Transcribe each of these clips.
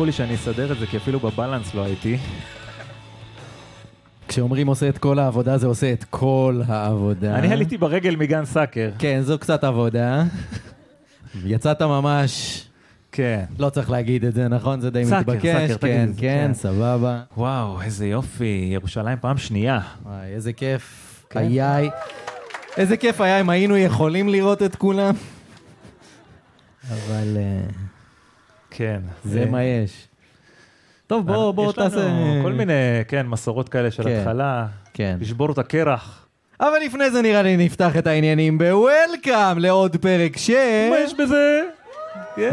סלחו לי שאני אסדר את זה, כי אפילו ב balance לא הייתי. כשאומרים עושה את כל העבודה, זה עושה את כל העבודה. אני עליתי ברגל מגן סאקר. כן, זו קצת עבודה. יצאת ממש... כן. לא צריך להגיד את זה, נכון? זה די סאקר, מתבקש. סאקר, תגיד כן, זה, כן, כן. סבבה. וואו, איזה יופי, ירושלים פעם שנייה. וואי, איזה כיף כן. היה... איזה כיף היה אם היינו יכולים לראות את כולם. אבל אה, כן. זה אה, מה יש. טוב, בוא, בוא יש לנו תעשה... כל מיני, כן, מסורות כאלה של כן. התחלה. כן. לשבור את הקרח. אבל לפני זה נראה לי נפתח את העניינים בוולקאם לעוד פרק ש... מה יש בזה? היי!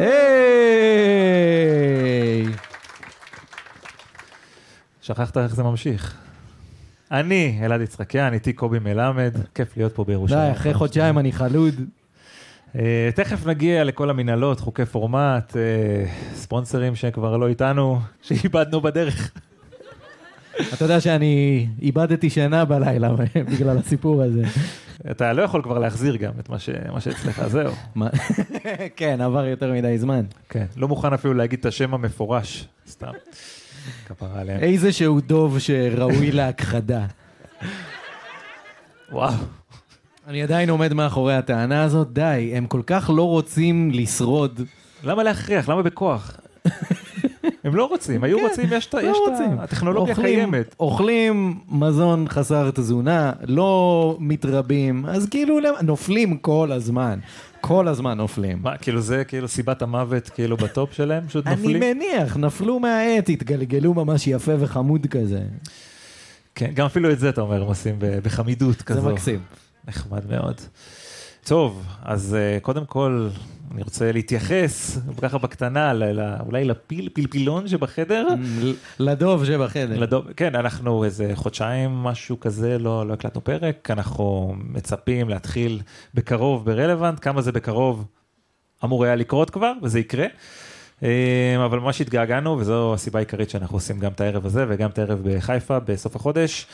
שכחת איך זה ממשיך. אני אלעד יצחקיאן, איתי קובי מלמד, כיף להיות פה די, בירושלים. אחרי חודשיים אני חלוד. אה, תכף נגיע לכל המנהלות, חוקי פורמט, אה, ספונסרים שכבר לא איתנו, שאיבדנו בדרך. אתה יודע שאני איבדתי שינה בלילה בגלל הסיפור הזה. אתה לא יכול כבר להחזיר גם את מה, ש... מה שאצלך, זהו. כן, עבר יותר מדי זמן. כן, לא מוכן אפילו להגיד את השם המפורש, סתם. כפרה עליהם. איזה שהוא דוב שראוי להכחדה. וואו. אני עדיין עומד מאחורי הטענה הזאת, די, הם כל כך לא רוצים לשרוד. למה להכריח? למה בכוח? הם לא רוצים, היו כן, רוצים, יש את ה... לא. הטכנולוגיה קיימת. אוכלים מזון חסר תזונה, לא מתרבים, אז כאילו למ- נופלים כל הזמן. כל הזמן נופלים. מה, כאילו זה כאילו סיבת המוות כאילו בטופ שלהם? פשוט אני נופלים? מניח, נפלו מהעט, התגלגלו ממש יפה וחמוד כזה. כן, גם אפילו את זה אתה אומר, הם עושים בחמידות כזו. זה מקסים. נחמד מאוד. טוב, אז uh, קודם כל, אני רוצה להתייחס, ככה בקטנה, ל- ל- אולי לפיל, פלפילון שבחדר. לדוב שבחדר. לדוב, כן, אנחנו איזה חודשיים, משהו כזה, לא, לא הקלטנו פרק, אנחנו מצפים להתחיל בקרוב ברלוונט, כמה זה בקרוב אמור היה לקרות כבר, וזה יקרה. אה, אבל ממש התגעגענו, וזו הסיבה העיקרית שאנחנו עושים גם את הערב הזה וגם את הערב בחיפה בסוף החודש.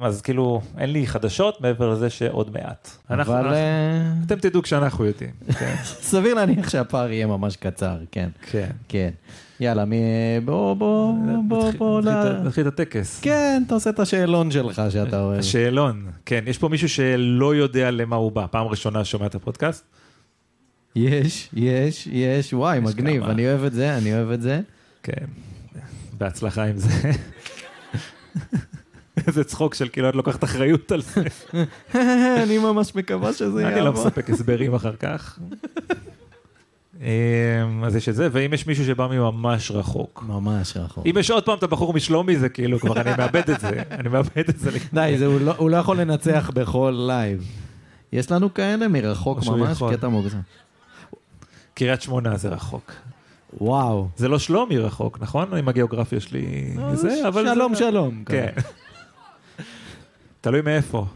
אז כאילו, אין לי חדשות מעבר לזה שעוד מעט. אנחנו, אבל אנחנו, אה, אתם תדעו כשאנחנו יודעים. כן, סביר להניח שהפער יהיה ממש קצר, כן. כן. כן. יאללה, מי... בוא, בוא, בוא, בוא, נתחיל את הטקס. כן, אתה עושה את השאלון שלך שאתה אוהב. השאלון, כן, יש פה מישהו שלא יודע למה הוא בא, פעם ראשונה שומע את הפודקאסט? יש, יש, יש, וואי, מגניב. אני אוהב את זה, אני אוהב את זה. כן, בהצלחה עם זה. איזה צחוק של כאילו את לוקחת אחריות על זה. אני ממש מקווה שזה אני לא יעבור. מספק הסברים אחר כך. אמ, אז יש את זה, ואם יש מישהו שבא מממש רחוק. ממש רחוק. אם יש עוד פעם את הבחור משלומי, זה כאילו כבר אני מאבד את זה, אני מאבד את זה. די, זה, הוא, לא, הוא לא יכול לנצח בכל לייב. יש לנו כאלה מרחוק ממש. קטע מוגזם. קריית שמונה זה רחוק. וואו. זה לא שלומי רחוק, נכון? עם הגיאוגרפיה שלי זה, אבל... שלום. שלום. כן. תלוי מאיפה.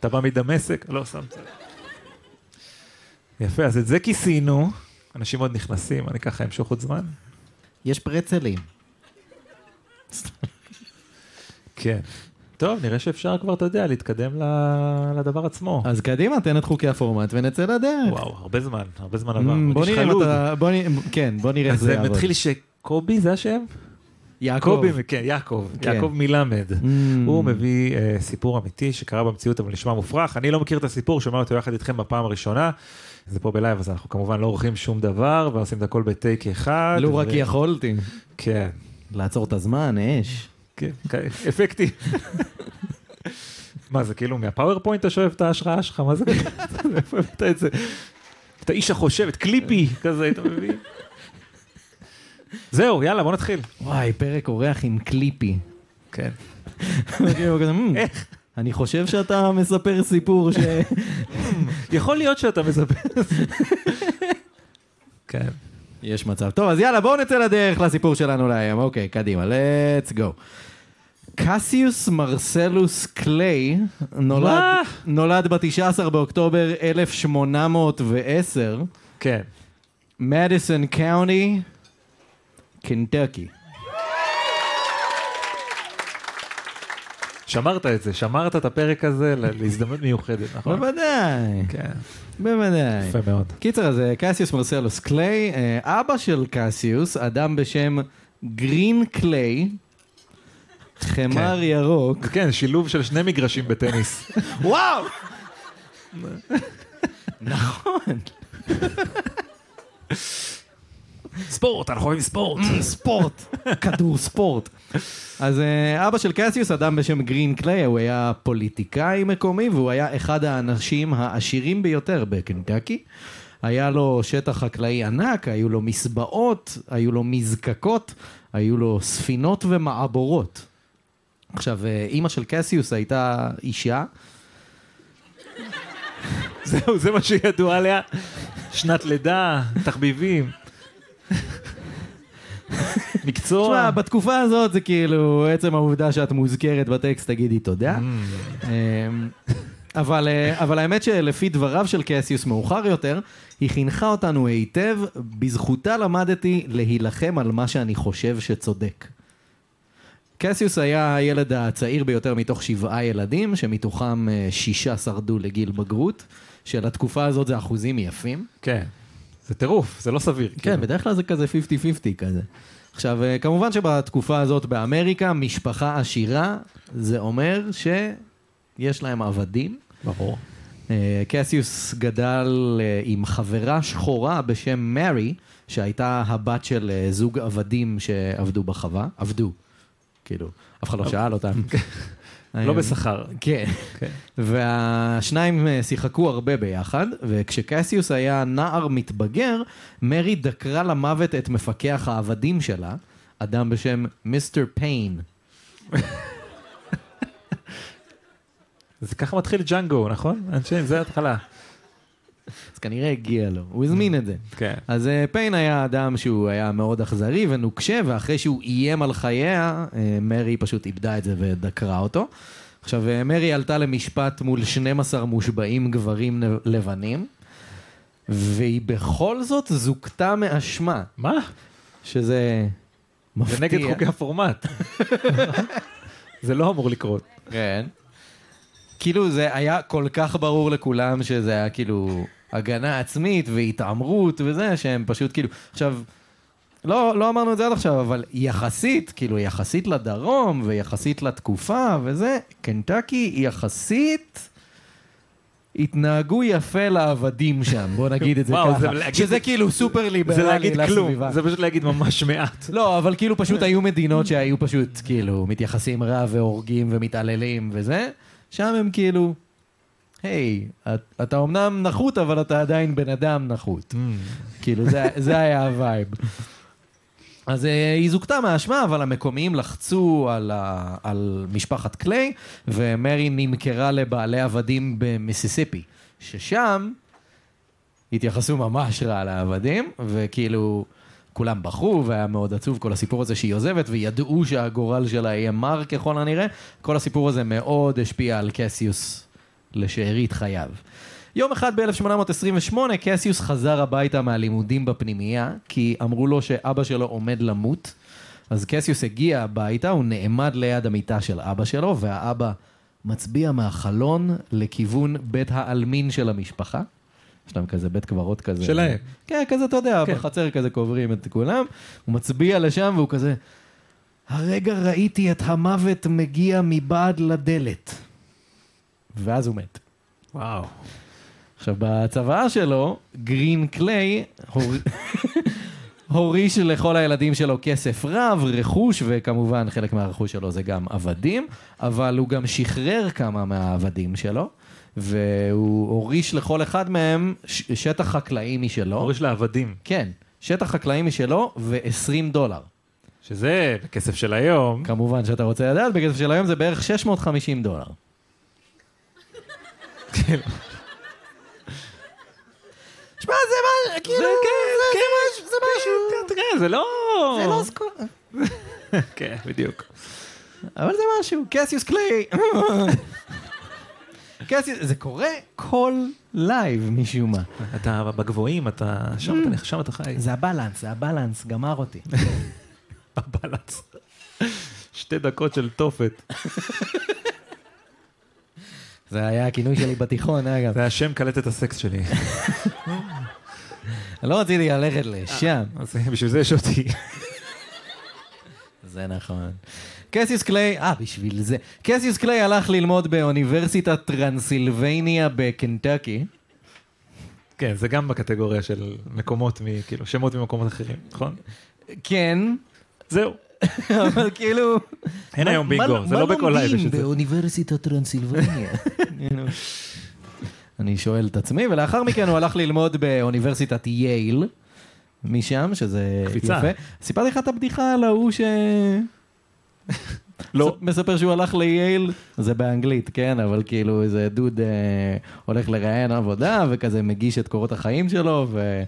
אתה בא מדמשק? לא, שמת. יפה, אז את זה כיסינו. אנשים עוד נכנסים, אני ככה אמשוך עוד זמן. יש פרצלים. כן. טוב, נראה שאפשר כבר, אתה יודע, להתקדם ל- לדבר עצמו. אז קדימה, תן את חוקי הפורמט ונצא לדרך. וואו, הרבה זמן, הרבה זמן Mm, עבר. בוא נראה אם. אתה... בוא נראה, כן, בוא נראה איך אז זה זה יעבוד. מתחיל שקובי, זה השם? יעקב. כן, יעקב, כן. יעקב מלמד. Mm. הוא מביא אה, סיפור אמיתי שקרה במציאות אבל נשמע מופרך. אני לא מכיר את הסיפור, שומע אותו יחד איתכם בפעם הראשונה. זה פה בלייב אז אנחנו כמובן לא עורכים שום דבר ועושים את הכל בטייק אחד. לו רק יכולתי. כן, לעצור את הזמן, אש. כן, כן, אפקטי. מה זה כאילו מה PowerPoint אתה שואב את ההשראה שלך? מה זה? איפה הבאת את זה? את האיש החושב, את קליפי כזה, אתה מבין? זהו, יאללה, בוא נתחיל. וואי, פרק אורח עם קליפי. כן. "מ, אני חושב שאתה מספר סיפור ש... יכול להיות שאתה מספר. כן. יש מצב. טוב, אז יאללה, בואו נצא לדרך לסיפור שלנו להיום. אוקיי, קדימה, let's go. קסיוס מרסלוס קליי נולד? נולד ב-19 באוקטובר 1810, כן. מדיסון קאוני, קנטקי. שמרת את זה, שמרת את הפרק הזה להזדמנות מיוחדת, נכון? בוודאי, כן, בוודאי. יפה מאוד. קיצר, אז אה, קסיוס מרסלוס קליי, אה, אבא של קסיוס, אדם בשם גרין קליי, חמר כן. ירוק. כן, שילוב של שני מגרשים בטניס. וואו! נכון. ספורט, אנחנו אוהבים ספורט. ספורט, כדור ספורט. אז אה, אבא של קסיוס, אדם בשם גרין קליי, הוא היה פוליטיקאי מקומי והוא היה אחד האנשים העשירים ביותר בקנטקי. היה לו שטח חקלאי ענק, היו לו מסבעות, היו לו מזקקות, היו לו ספינות ומעבורות. עכשיו, אה, אימא של קסיוס הייתה אישה, זהו, זה מה שידוע עליה. שנת לידה, תחביבים. מקצוע. תשמע, בתקופה הזאת זה כאילו, עצם העובדה שאת מוזכרת בטקסט, תגידי תודה. אמ, אבל, אה, אבל האמת שלפי דבריו של קסיוס מאוחר יותר, היא חינכה אותנו היטב, בזכותה למדתי להילחם על מה שאני חושב שצודק. קסיוס היה הילד הצעיר ביותר מתוך שבעה ילדים, שמתוכם אה, שישה שרדו לגיל בגרות, שלתקופה הזאת זה אחוזים יפים. כן. זה טירוף, זה לא סביר. כן, כאילו. בדרך כלל זה כזה 50-50 כזה. עכשיו, אה, כמובן שבתקופה הזאת באמריקה, משפחה עשירה, זה אומר שיש להם עבדים. ברור. אה, קסיוס גדל אה, עם חברה שחורה בשם מרי, שהייתה הבת של זוג עבדים שעבדו בחווה. עבדו. כאילו, אף אחד לא שאל אותם. לא בשכר. כן. כן. והשניים אה, שיחקו הרבה ביחד, וכשקסיוס היה נער מתבגר, מרי דקרה למוות את מפקח העבדים שלה, אדם בשם מיסטר פיין. זה ככה מתחיל ג'אנגו, נכון? אנשי, זה ההתחלה. אז כנראה הגיע לו, הוא הזמין את זה. כן. אז אה, פיין היה אדם שהוא היה מאוד אכזרי ונוקשה, ואחרי שהוא איים על חייה, אה, מרי פשוט איבדה את זה ודקרה אותו. עכשיו, אה, מרי עלתה למשפט מול 12 מושבעים גברים לבנים, והיא בכל זאת זוכתה מאשמה, מה? שזה מפתיע. זה נגד חוקי הפורמט. זה לא אמור לקרות. כן. כאילו זה היה כל כך ברור לכולם שזה היה כאילו הגנה עצמית והתעמרות וזה, שהם פשוט כאילו, עכשיו, לא, לא אמרנו את זה עד עכשיו, אבל יחסית, כאילו יחסית לדרום ויחסית לתקופה וזה, קנטקי יחסית התנהגו יפה לעבדים שם, בוא נגיד את זה וואו, זה ככה, להגיד- שזה כאילו סופר ליברלי זה להגיד כלום, לסביבה. זה פשוט להגיד ממש מעט. לא, אבל כאילו פשוט היו מדינות שהיו פשוט כאילו מתייחסים רע והורגים ומתעללים וזה, שם הם כאילו, היי, את- אתה אמנם נחות אבל אתה עדיין בן אדם נחות. כאילו זה, זה היה ה vibe. אז אה, היא זוכתה מהאשמה, אבל המקומיים לחצו על, ה, על משפחת קליי, ומרי נמכרה לבעלי עבדים במיסיסיפי, ששם התייחסו ממש רע לעבדים, וכאילו כולם בכו, והיה מאוד עצוב כל הסיפור הזה שהיא עוזבת, וידעו שהגורל שלה יהיה מר ככל הנראה. כל הסיפור הזה מאוד השפיע על קסיוס לשארית חייו. יום אחד ב-1828 קסיוס חזר הביתה מהלימודים בפנימייה, כי אמרו לו שאבא שלו עומד למות. אז קסיוס הגיע הביתה, הוא נעמד ליד המיטה של אבא שלו, והאבא מצביע מהחלון לכיוון בית העלמין של המשפחה. יש להם כזה בית קברות כזה. שלהם. כן, כזה, אתה יודע, כן. בחצר כזה קוברים את כולם. הוא מצביע לשם והוא כזה, הרגע ראיתי את המוות מגיע מבעד לדלת. ואז הוא מת. וואו. עכשיו, בצוואה שלו, גרין קליי הור... הוריש לכל הילדים שלו כסף רב, רכוש, וכמובן חלק מהרכוש שלו זה גם עבדים, אבל הוא גם שחרר כמה מהעבדים שלו, והוא הוריש לכל אחד מהם שטח חקלאי משלו. הוריש לעבדים, כן, שטח חקלאי משלו ו-20 דולר. שזה בכסף של היום. כמובן שאתה רוצה לדעת, בכסף של היום זה בערך 650 דולר. שמע, זה מה, כאילו, זה משהו, זה משהו. תראה, זה לא... זה לא סקור... כן, בדיוק. אבל זה משהו, קסיוס קליי. קסיוס, זה קורה כל לייב משום מה. אתה בגבוהים, אתה שם אתה שם אתה חי. זה ה balance, זה ה balance, גמר אותי. ה balance. שתי דקות של תופת. זה היה הכינוי שלי בתיכון, אגב. זה השם קלטת הסקס שלי. לא רציתי ללכת לשם. אז בשביל זה יש אותי. זה נכון. קסיוס קליי, אה, בשביל זה. קסיוס קליי הלך ללמוד באוניברסיטת טרנסילבניה בקנטקי. כן, זה גם בקטגוריה של מקומות, כאילו, שמות ממקומות אחרים, נכון? כן, זהו. אבל כאילו... אין היום בינגו, זה לא בכל לייב יש מה. לומדים באוניברסיטת טרנסילבניה? כאילו. אני שואל את עצמי, ולאחר מכן הוא הלך ללמוד באוניברסיטת יייל, משם, שזה קפיצה. יפה. סיפרתי לך את הבדיחה על ההוא ש... לא. מספר שהוא הלך לייל, זה באנגלית, כן, אבל כאילו איזה דוד אה, הולך לראיין עבודה, וכזה מגיש את קורות החיים שלו, ו...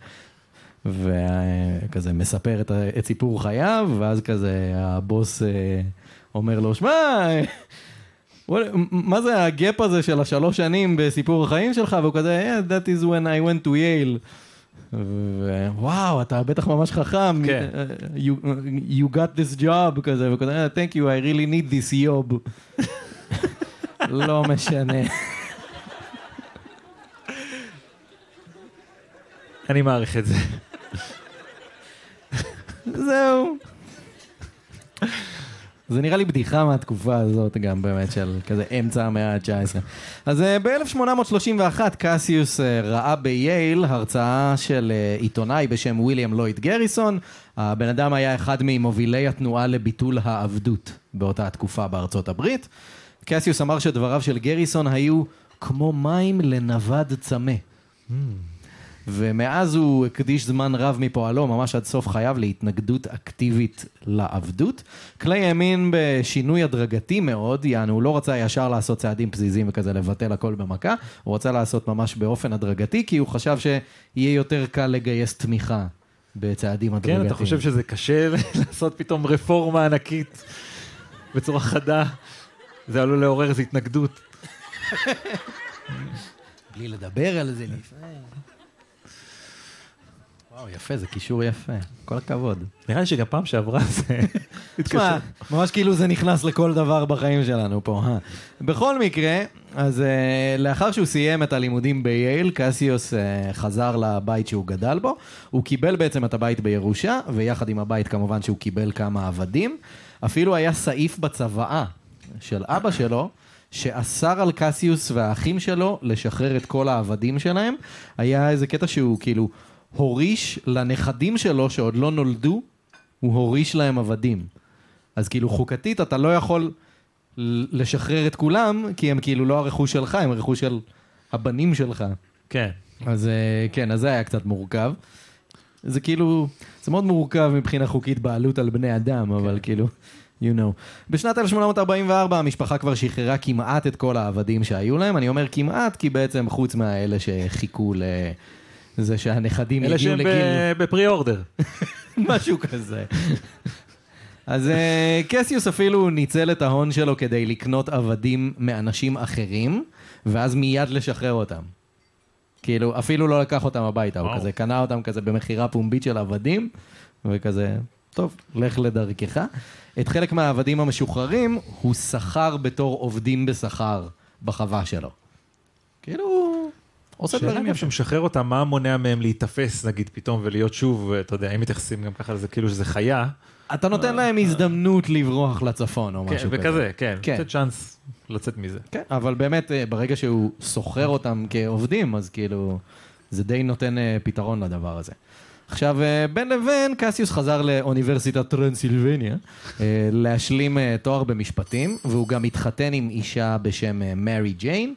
וכזה מספר את, את סיפור חייו, ואז כזה הבוס אה, אומר לו, שמע, אה, מה זה הגאפ הזה של השלוש שנים בסיפור החיים שלך? והוא כזה, yeah, that is when I went to Yale. וואו, אתה בטח ממש חכם, כן. you, you got this job, כזה, וכזה, "Ah, thank you, I really need this job. לא משנה. אני מעריך את זה. זהו. זה נראה לי בדיחה מהתקופה הזאת גם באמת של כזה אמצע המאה ה-19. אז אה, ב-1831 קסיוס אה, ראה בייל הרצאה של אה, עיתונאי בשם ויליאם לויד גריסון. הבן אדם היה אחד ממובילי התנועה לביטול העבדות באותה התקופה בארצות הברית. קסיוס אמר שדבריו של גריסון היו כמו מים לנווד צמא. ומאז הוא הקדיש זמן רב מפועלו, ממש עד סוף חייו, להתנגדות אקטיבית לעבדות. קליי האמין בשינוי הדרגתי מאוד, יענו, הוא לא רצה ישר לעשות צעדים פזיזים וכזה לבטל הכל במכה, הוא רצה לעשות ממש באופן הדרגתי, כי הוא חשב שיהיה יותר קל לגייס תמיכה בצעדים הדרגתיים. כן, אתה חושב שזה קשה לעשות פתאום רפורמה ענקית בצורה חדה? זה עלול לעורר איזו התנגדות. בלי לדבר על זה לפני. וואו, יפה, זה קישור יפה. כל הכבוד. נראה לי שגם פעם שעברה זה. תשמע, ממש כאילו זה נכנס לכל דבר בחיים שלנו פה. אה. בכל מקרה, אז uh, לאחר שהוא סיים את הלימודים בייל, קסיוס uh, חזר לבית שהוא גדל בו. הוא קיבל בעצם את הבית בירושה, ויחד עם הבית כמובן שהוא קיבל כמה עבדים. אפילו היה סעיף בצוואה של אבא שלו, שאסר על קסיוס והאחים שלו לשחרר את כל העבדים שלהם. היה איזה קטע שהוא כאילו הוריש לנכדים שלו שעוד לא נולדו, הוא הוריש להם עבדים. אז כאילו חוקתית אתה לא יכול ל- לשחרר את כולם, כי הם כאילו לא הרכוש שלך, הם הרכוש של הבנים שלך. כן. אז אה, כן, אז זה היה קצת מורכב. זה כאילו, זה מאוד מורכב מבחינה חוקית בעלות על בני אדם, אבל כאילו, you know. בשנת 1844 המשפחה כבר שחררה כמעט את כל העבדים שהיו להם. אני אומר כמעט, כי בעצם חוץ מהאלה שחיכו לזה שהנכדים אלה שהם לגיל... ב- בפרי אורדר. משהו כזה. אז אה, קסיוס אפילו ניצל את ההון שלו כדי לקנות עבדים מאנשים אחרים, ואז מיד לשחרר אותם. כאילו, אפילו לא לקח אותם הביתה, הוא. כזה קנה אותם כזה במכירה פומבית של עבדים, וכזה, טוב, לך לדרכך. את חלק מהעבדים המשוחררים הוא שכר בתור עובדים בשכר בחווה שלו. כאילו, עושה דברים יפים. שמשחרר אותם, מה מונע מהם להיתפס נגיד פתאום ולהיות שוב, אתה יודע, אם מתייחסים גם ככה לזה כאילו שזה חיה, אתה נותן להם הזדמנות לברוח לצפון או כן, משהו כזה. וכזה, כן, כן. לתת צ'אנס לצאת מזה. כן, אבל באמת, אה, ברגע שהוא שוכר אותם כעובדים, אז כאילו, זה די נותן אה, פתרון לדבר הזה. עכשיו, אה, בין לבין, קסיוס חזר לאוניברסיטת טרנסילבניה אה, להשלים אה, תואר במשפטים, והוא גם התחתן עם אישה בשם אה, מרי ג'יין.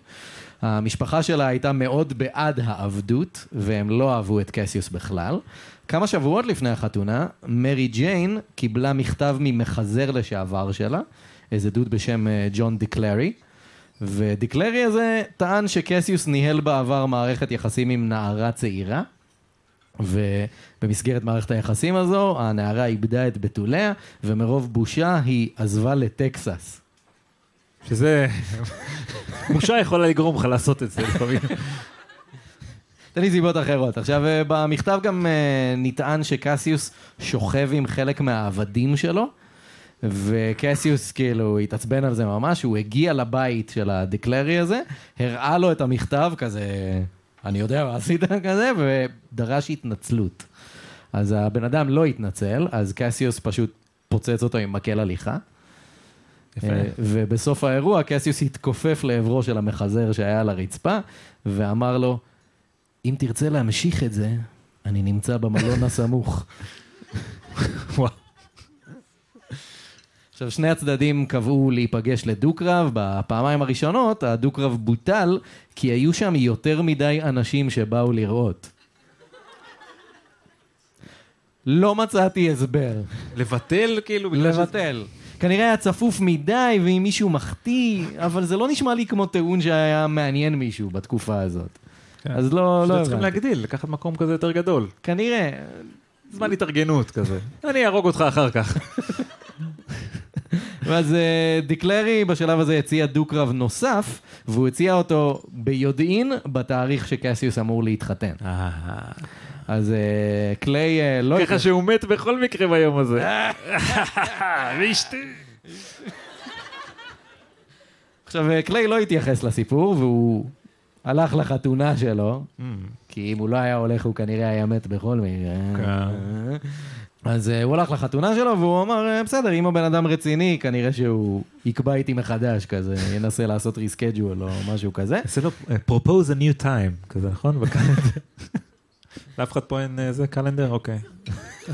המשפחה שלה הייתה מאוד בעד העבדות, והם לא אהבו את קסיוס בכלל. כמה שבועות לפני החתונה, מרי ג'יין קיבלה מכתב ממחזר לשעבר שלה, איזה דוד בשם אה, ג'ון דקלרי, ודקלרי הזה טען שקסיוס ניהל בעבר מערכת יחסים עם נערה צעירה, ובמסגרת מערכת היחסים הזו, הנערה איבדה את בתוליה, ומרוב בושה היא עזבה לטקסס. שזה, בושה יכולה לגרום לך לעשות את זה לפעמים. תן לי סיבות אחרות. עכשיו, אה, במכתב גם אה, נטען שקסיוס שוכב עם חלק מהעבדים שלו, וקסיוס כאילו התעצבן על זה ממש, הוא הגיע לבית של הדקלרי הזה, הראה לו את המכתב כזה, אני יודע מה עשית כזה, ודרש התנצלות. אז הבן אדם לא התנצל, אז קסיוס פשוט פוצץ אותו עם מקל הליכה. אה, ובסוף האירוע קסיוס התכופף לעברו של המחזר שהיה על הרצפה, ואמר לו, אם תרצה להמשיך את זה, אני נמצא במלון הסמוך. עכשיו, שני הצדדים קבעו להיפגש לדו-קרב. בפעמיים הראשונות הדו-קרב בוטל, כי היו שם יותר מדי אנשים שבאו לראות. לא מצאתי הסבר. לבטל כאילו? לבטל. כנראה היה צפוף מדי, ואם מישהו מחטיא, אבל זה לא נשמע לי כמו טיעון שהיה מעניין מישהו בתקופה הזאת. כן. אז לא, לא צריכים הבנתי. להגדיל, לקחת מקום כזה יותר גדול. כנראה. זמן התארגנות כזה. אני אהרוג אותך אחר כך. ואז אה, דיקלרי בשלב הזה הציע דו-קרב נוסף, והוא הציע אותו ביודעין בתאריך שקסיוס אמור להתחתן. אז אה, קליי אה, לא... ככה שהוא מת בכל מקרה ביום הזה. ואשתי. עכשיו, אה, קליי לא התייחס לסיפור, והוא הלך לחתונה שלו, כי אם הוא לא היה הולך, הוא כנראה היה מת בכל מקרה. אז אה, הוא הלך לחתונה שלו, והוא אמר, אה, בסדר, אם הבן אדם רציני, כנראה שהוא יקבע איתי מחדש, כזה, ינסה לעשות ריסקייג'ואל או משהו כזה. זה לא, אה, propose a new time, כזה נכון? לאף אחד פה אין אה, זה calendar? אוקיי.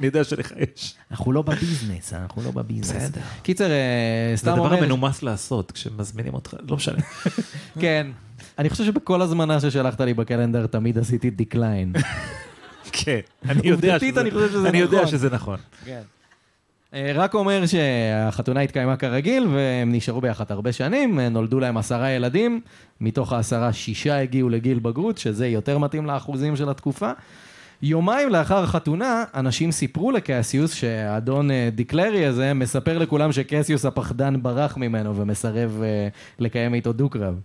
אני יודע שלך יש. אנחנו לא בביזנס, אנחנו לא בביזנס. בסדר. קיצר, אה, זה סתם הדבר אומר... המנומס לעשות כשמזמינים אותך, לא משנה. כן. אני חושב שבכל הזמנה ששלחת לי ב calendar תמיד עשיתי decline. כן, אני יודע עובדתית, שזה- אני חושב שזה אני יודע נכון. שזה נכון. אה, רק אומר שהחתונה התקיימה כרגיל והם נשארו ביחד הרבה שנים, אה, נולדו להם עשרה ילדים, מתוך העשרה שישה הגיעו לגיל בגרות, שזה יותר מתאים לאחוזים של התקופה. יומיים לאחר החתונה, אנשים סיפרו לקסיוס שהאדון אה, דיקלרי הזה מספר לכולם שקסיוס הפחדן ברח ממנו ומסרב אה, לקיים איתו דו-קרב.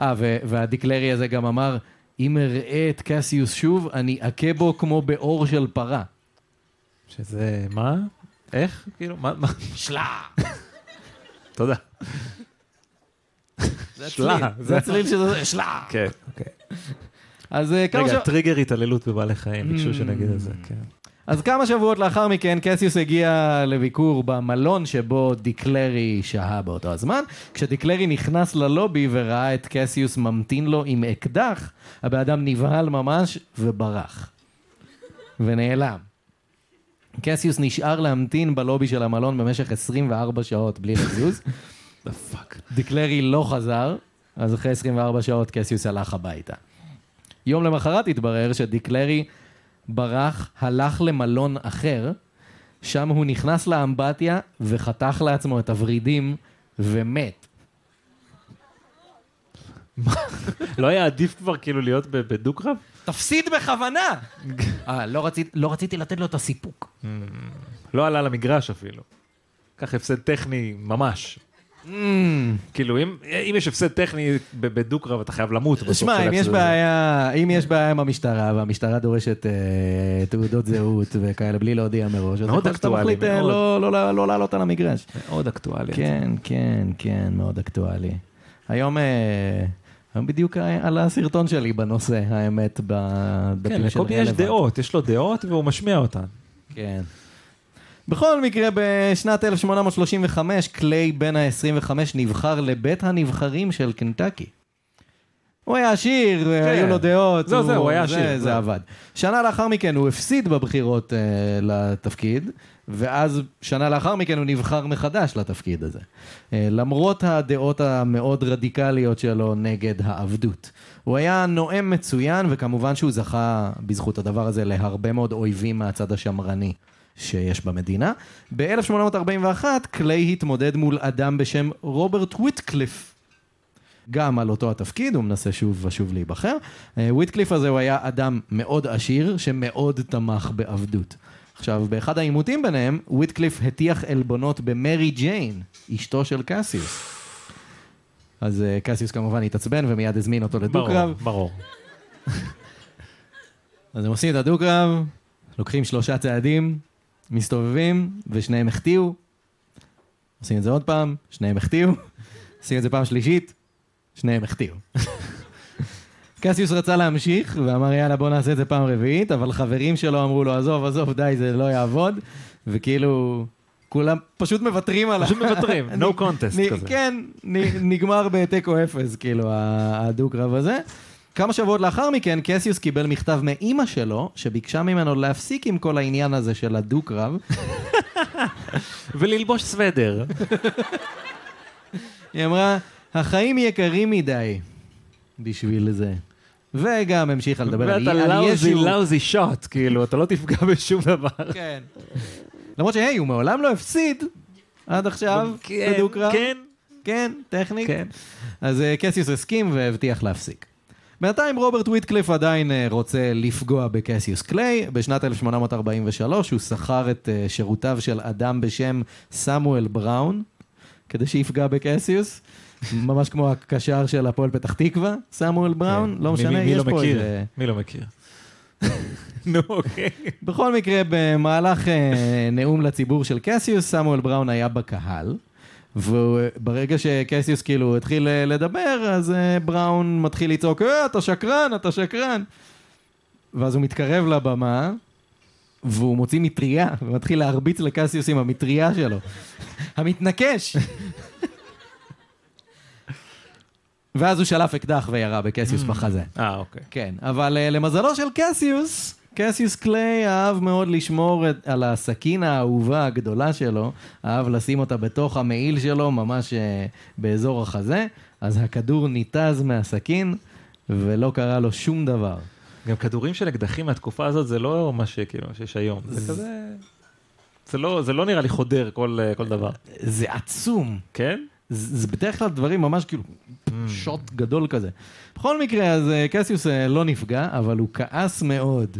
אה, והדיקלרי הזה גם אמר, אם אראה את קסיוס שוב, אני אכה בו כמו באור של פרה. שזה, מה? איך? כאילו, מה? מה? שלה! תודה. שלה, זה- הצליל שזה שלה. כן, אוקיי. אז אה, כמה רגע, טריגר התעללות בבעלי חיים, ביקשו שנגיד את זה, כן. אז כמה שבועות לאחר מכן, קסיוס הגיע לביקור במלון שבו דיקלרי שהה באותו הזמן. כשדיקלרי נכנס ללובי וראה את קסיוס ממתין לו עם אקדח, הבן אדם נבהל ממש וברח. ונעלם. קסיוס נשאר להמתין בלובי של המלון במשך 24 שעות בלי לזוז. The fuck. דיקלרי לא חזר, אז אחרי 24 שעות קסיוס הלך הביתה. יום למחרת התברר שדיקלרי ברח, הלך למלון אחר, שם הוא נכנס לאמבטיה וחתך לעצמו את הוורידים ומת. לא היה עדיף כבר כאילו להיות בדו-קרב? תפסיד בכוונה! אה, לא, רצית, לא רציתי לתת לו את הסיפוק. לא עלה למגרש אפילו. קח הפסד טכני ממש. Mm, כאילו, אם אם יש הפסד טכני בדו-קרב, אתה חייב למות. שמע, אם יש. בעיה, אם יש בעיה עם המשטרה, והמשטרה דורשת אה, תעודות זהות וכאלה בלי להודיע מראש, אז יכול שאתה אקטואלי, מחליט אה. לא- לא לא- לא לעלות על המגרש. מאוד אקטואלי. כן, כן, כן, מאוד אקטואלי. היום, אה, היום בדיוק עלה הסרטון שלי בנושא, האמת, כן, בדפים של לקובי יש. דעות, יש לו דעות והוא משמיע אותן. כן. בכל מקרה, בשנת 1835, קליי בן ה-25 נבחר לבית הנבחרים של קנטקי. הוא היה עשיר, היו לו דעות. זהו, הוא- זהו, הוא היה זה- עשיר, זה זהו. עבד. שנה לאחר מכן הוא הפסיד בבחירות אה, לתפקיד, ואז שנה לאחר מכן הוא נבחר מחדש לתפקיד הזה. אה, למרות הדעות המאוד רדיקליות שלו נגד העבדות. הוא היה נואם מצוין, וכמובן שהוא זכה בזכות הדבר הזה להרבה מאוד אויבים מהצד השמרני שיש במדינה. ב-1841 קליי התמודד מול אדם בשם רוברט וויטקליף. גם על אותו התפקיד, הוא מנסה שוב ושוב להיבחר. אה, וויטקליף הזה הוא היה אדם מאוד עשיר, שמאוד תמך בעבדות. עכשיו, באחד העימותים ביניהם, וויטקליף הטיח עלבונות במרי ג'יין, אשתו של קסיוס. אז אה, קסיוס כמובן התעצבן ומיד הזמין אותו לדו-קרב. ברור, ברור. אז הם עושים את הדו-קרב, לוקחים שלושה צעדים, מסתובבים, ושניהם החטיאו. עושים את זה עוד פעם, שניהם החטיאו. עושים את זה פעם שלישית, שניהם החטיאו. קסיוס רצה להמשיך, ואמר יאללה בוא נעשה את זה פעם רביעית, אבל חברים שלו אמרו לו עזוב, עזוב, די, זה לא יעבוד. וכאילו, כולם פשוט מוותרים על ה... פשוט מוותרים, no contest כזה. כן, נגמר בתיקו אפס, כאילו, הדו-קרב הזה. כמה שבועות לאחר מכן, קסיוס קיבל מכתב מאימא שלו, שביקשה ממנו להפסיק עם כל העניין הזה של הדו-קרב. וללבוש סוודר. היא אמרה, החיים יקרים מדי בשביל זה. וגם המשיכה לדבר על ואתה על לאוזי ישו. לאוזי שוט, כאילו, אתה לא תפגע בשום דבר. כן. למרות שהי, הוא מעולם לא הפסיד עד עכשיו כן, בדו-קרב. כן, כן, טכנית. כן. אז אה, קסיוס הסכים והבטיח להפסיק. בינתיים רוברט וויטקליף עדיין אה, רוצה לפגוע בקסיוס קליי. בשנת 1843 הוא שכר את אה, שירותיו של אדם בשם סמואל בראון, כדי שיפגע בקסיוס. ממש כמו הקשר של הפועל פתח תקווה, סמואל בראון, כן. לא משנה, יש לא פה? איזה... מי לא מכיר? נו, אוקיי. בכל מקרה, במהלך אה, נאום לציבור של קסיוס, סמואל בראון היה בקהל, וברגע שקסיוס כאילו התחיל אה, לדבר, אז אה, בראון מתחיל לצעוק, אה, אתה שקרן, אתה שקרן. ואז הוא מתקרב לבמה, והוא מוציא מטריה, ומתחיל להרביץ לקסיוס עם המטריה שלו. המתנקש! ואז הוא שלף אקדח וירה בקסיוס בחזה. אה, אוקיי. כן, אבל uh, למזלו של קסיוס, קסיוס קליי אהב מאוד לשמור את, על הסכין האהובה הגדולה שלו, אהב לשים אותה בתוך המעיל שלו, ממש uh, באזור החזה, אז הכדור ניתז מהסכין, ולא קרה לו שום דבר. גם כדורים של אקדחים מהתקופה הזאת זה לא מה שכאילו שיש היום. זה כזה... זה לא, זה לא נראה לי חודר כל, אה, כל דבר. זה עצום. כן? זה, זה בדרך כלל דברים ממש כאילו שוט גדול כזה. בכל מקרה, אז אה, קסיוס אה, לא נפגע, אבל הוא כעס מאוד.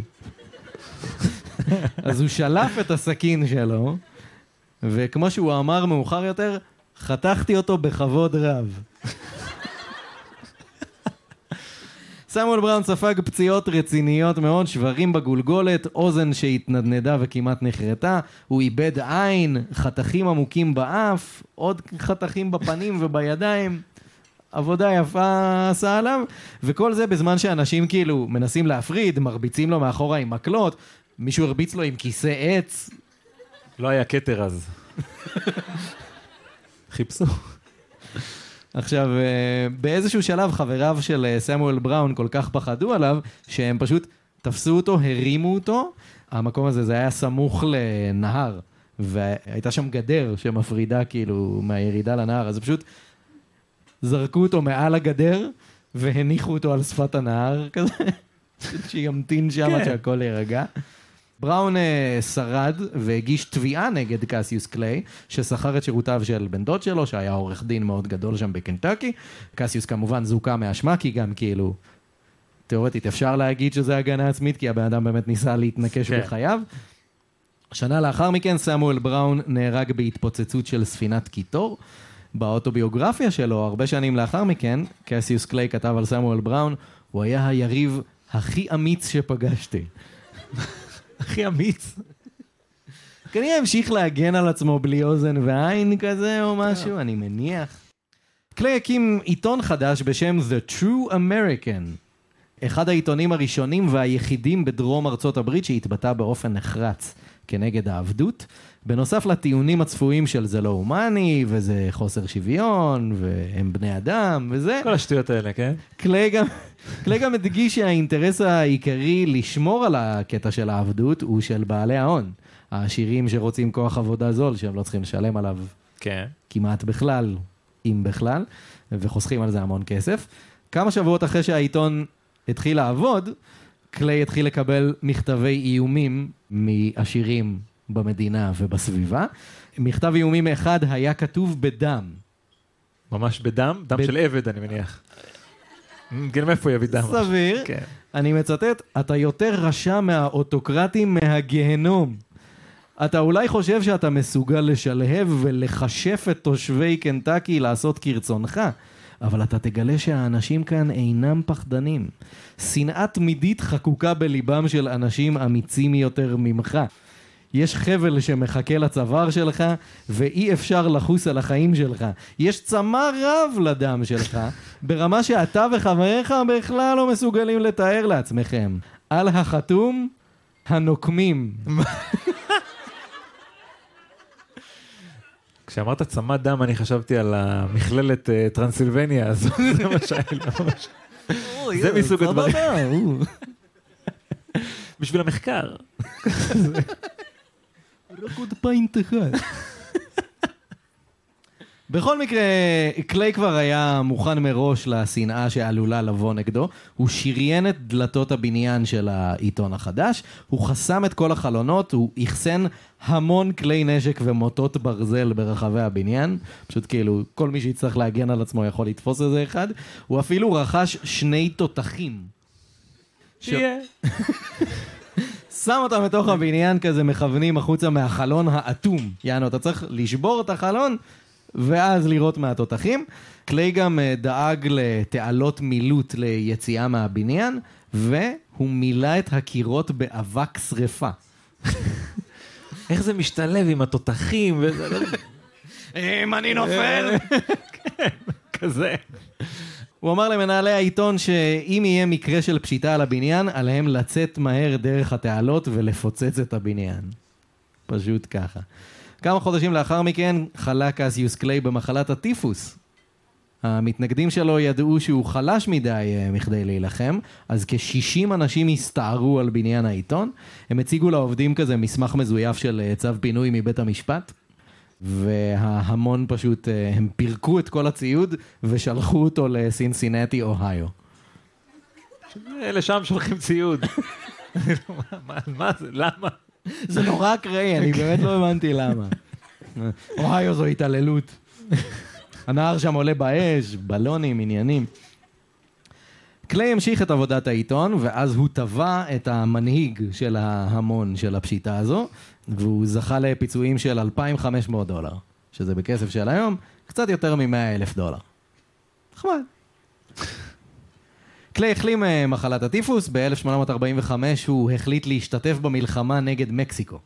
אז הוא שלף את הסכין שלו, וכמו שהוא אמר מאוחר יותר, חתכתי אותו בכבוד רב. סמואל בראון ספג פציעות רציניות מאוד, שברים בגולגולת, אוזן שהתנדנדה וכמעט נחרטה, הוא איבד עין, חתכים עמוקים באף, עוד חתכים בפנים ובידיים. עבודה יפה עשה עליו, וכל זה בזמן שאנשים כאילו מנסים להפריד, מרביצים לו מאחורה עם מקלות, מישהו הרביץ לו עם כיסא עץ, לא היה כתר אז. חיפשו. עכשיו, אה, באיזשהו שלב חבריו של אה, סמואל בראון כל כך פחדו עליו, שהם פשוט תפסו אותו, הרימו אותו. המקום הזה, זה היה סמוך לנהר, והייתה שם גדר שמפרידה כאילו מהירידה לנהר, אז פשוט זרקו אותו מעל הגדר והניחו אותו על שפת הנהר כזה, שימתין שם עד כן. שהכל יירגע. בראון אה, שרד והגיש תביעה נגד קסיוס קליי, ששכר את שירותיו של בן דוד שלו, שהיה עורך דין מאוד גדול שם בקנטקי. קסיוס כמובן זוכה מאשמה, כי גם כאילו, תיאורטית אפשר להגיד שזה הגנה עצמית, כי הבן אדם באמת ניסה להתנקש כן. בחייו. שנה לאחר מכן סמואל בראון נהרג בהתפוצצות של ספינת קיטור. באוטוביוגרפיה שלו, הרבה שנים לאחר מכן, קסיוס קליי כתב על סמואל בראון, הוא היה היריב הכי אמיץ שפגשתי. הכי אמיץ. כנראה המשיך להגן על עצמו בלי אוזן ועין כזה או משהו, אני מניח. קליי הקים עיתון חדש בשם The True American. אחד העיתונים הראשונים והיחידים בדרום ארצות הברית שהתבטא באופן נחרץ כנגד העבדות. בנוסף לטיעונים הצפויים של זה לא הומני, וזה חוסר שוויון, והם בני אדם, וזה. כל השטויות האלה, כן? קליי גם, קליי גם הדגיש שהאינטרס העיקרי לשמור על הקטע של העבדות הוא של בעלי ההון. העשירים שרוצים כוח עבודה זול, שהם לא צריכים לשלם עליו כן. כמעט בכלל, אם בכלל, וחוסכים על זה המון כסף. כמה שבועות אחרי שהעיתון התחיל לעבוד, קליי התחיל לקבל מכתבי איומים מעשירים במדינה ובסביבה. מכתב איומים אחד היה כתוב בדם. ממש בדם? דם ב- של עבד, אני מניח. כן, מאיפה יביא דם? סביר. כן. אני מצטט, אתה יותר רשע מהאוטוקרטים מהגיהנום. אתה אולי חושב שאתה מסוגל לשלהב ולכשף את תושבי קנטקי לעשות כרצונך, אבל אתה תגלה שהאנשים כאן אינם פחדנים. שנאה תמידית חקוקה בליבם של אנשים אמיצים יותר ממך. יש חבל שמחכה לצוואר שלך, ואי אפשר לחוס על החיים שלך. יש צמא רב לדם שלך, ברמה שאתה וחבריך בכלל לא מסוגלים לתאר לעצמכם. על החתום, הנוקמים. כשאמרת צמא דם, אני חשבתי על המכללת אה, טרנסילבניה, אז זה מה שהיה לי ממש. זה מסוג הדברים. בשביל המחקר. רק עוד פיינט אחד. בכל מקרה, קליי כבר היה מוכן מראש לשנאה שעלולה לבוא נגדו. הוא שריין את דלתות הבניין של העיתון החדש, הוא חסם את כל החלונות, הוא אחסן המון כלי נשק ומוטות ברזל ברחבי הבניין. פשוט כאילו, כל מי שיצטרך להגן על עצמו יכול לתפוס איזה אחד. הוא אפילו רכש שני תותחים. שיהיה. שם אותם בתוך הבניין כזה, מכוונים החוצה מהחלון האטום. יענו, אתה צריך לשבור את החלון, ואז לירות מהתותחים. קליי גם אה, דאג לתעלות מילוט ליציאה מהבניין, והוא מילא את הקירות באבק שרפה. איך זה משתלב עם התותחים לא- אם אני נופל! כזה. הוא אמר למנהלי העיתון שאם יהיה מקרה של פשיטה על הבניין, עליהם לצאת מהר דרך התעלות ולפוצץ את הבניין. פשוט ככה. כמה חודשים לאחר מכן חלה קסיוס קליי במחלת הטיפוס. המתנגדים שלו ידעו שהוא חלש מדי אה, מכדי להילחם, אז כ-60 אנשים הסתערו על בניין העיתון. הם הציגו לעובדים כזה מסמך מזויף של אה, צו פינוי מבית המשפט. וההמון פשוט, אה, הם פירקו את כל הציוד ושלחו אותו לסינסינטי, אוהיו. לשם שולחים ציוד. מה- זה, למה? זה נורא אקראי, אני באמת לא הבנתי למה. אוהיו זו התעללות. הנהר שם עולה באש, בלונים, עניינים. קליי המשיך את עבודת העיתון, ואז הוא תבע את המנהיג של ההמון של הפשיטה הזו, והוא זכה לפיצויים של 2,500 דולר, שזה בכסף של היום, קצת יותר מ-100 אלף דולר. נחמד. קליי החלים אה, מחלת הטיפוס, ב-1845 הוא החליט להשתתף במלחמה נגד מקסיקו.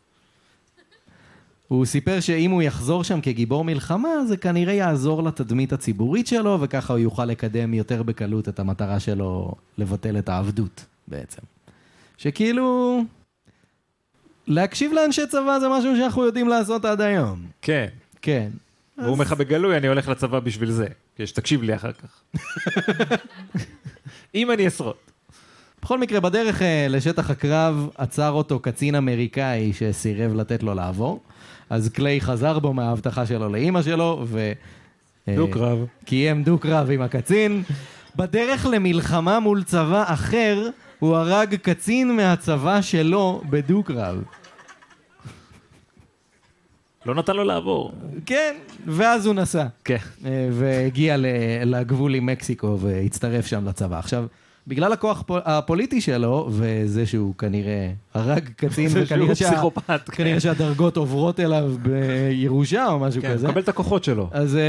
הוא סיפר שאם הוא יחזור שם כגיבור מלחמה, זה כנראה יעזור לתדמית הציבורית שלו, וככה הוא יוכל לקדם יותר בקלות את המטרה שלו לבטל את העבדות בעצם. שכאילו, להקשיב לאנשי צבא זה משהו שאנחנו יודעים לעשות עד היום. כן. כן. והוא אומר לך בגלוי, אני הולך לצבא בשביל זה. כדי שתקשיב לי אחר כך. אם אני אשרוד. בכל מקרה, בדרך אה, לשטח הקרב עצר אותו קצין אמריקאי שסירב לתת לו לעבור. אז קליי חזר בו מההבטחה שלו לאימא שלו, ו... אה, דו-קרב. קיים דו-קרב עם הקצין. בדרך למלחמה מול צבא אחר, הוא הרג קצין מהצבא שלו בדו-קרב. לא נתן לו לעבור. כן, ואז הוא נסע. כן. אה, והגיע לגבול עם מקסיקו והצטרף שם לצבא. עכשיו, בגלל הכוח פו- הפוליטי שלו, וזה שהוא כנראה הרג קצין, וכנראה שה- פסיכופת, כן. כנראה שהדרגות עוברות אליו בירושה או משהו כן, כזה. מקבל את הכוחות שלו. אז...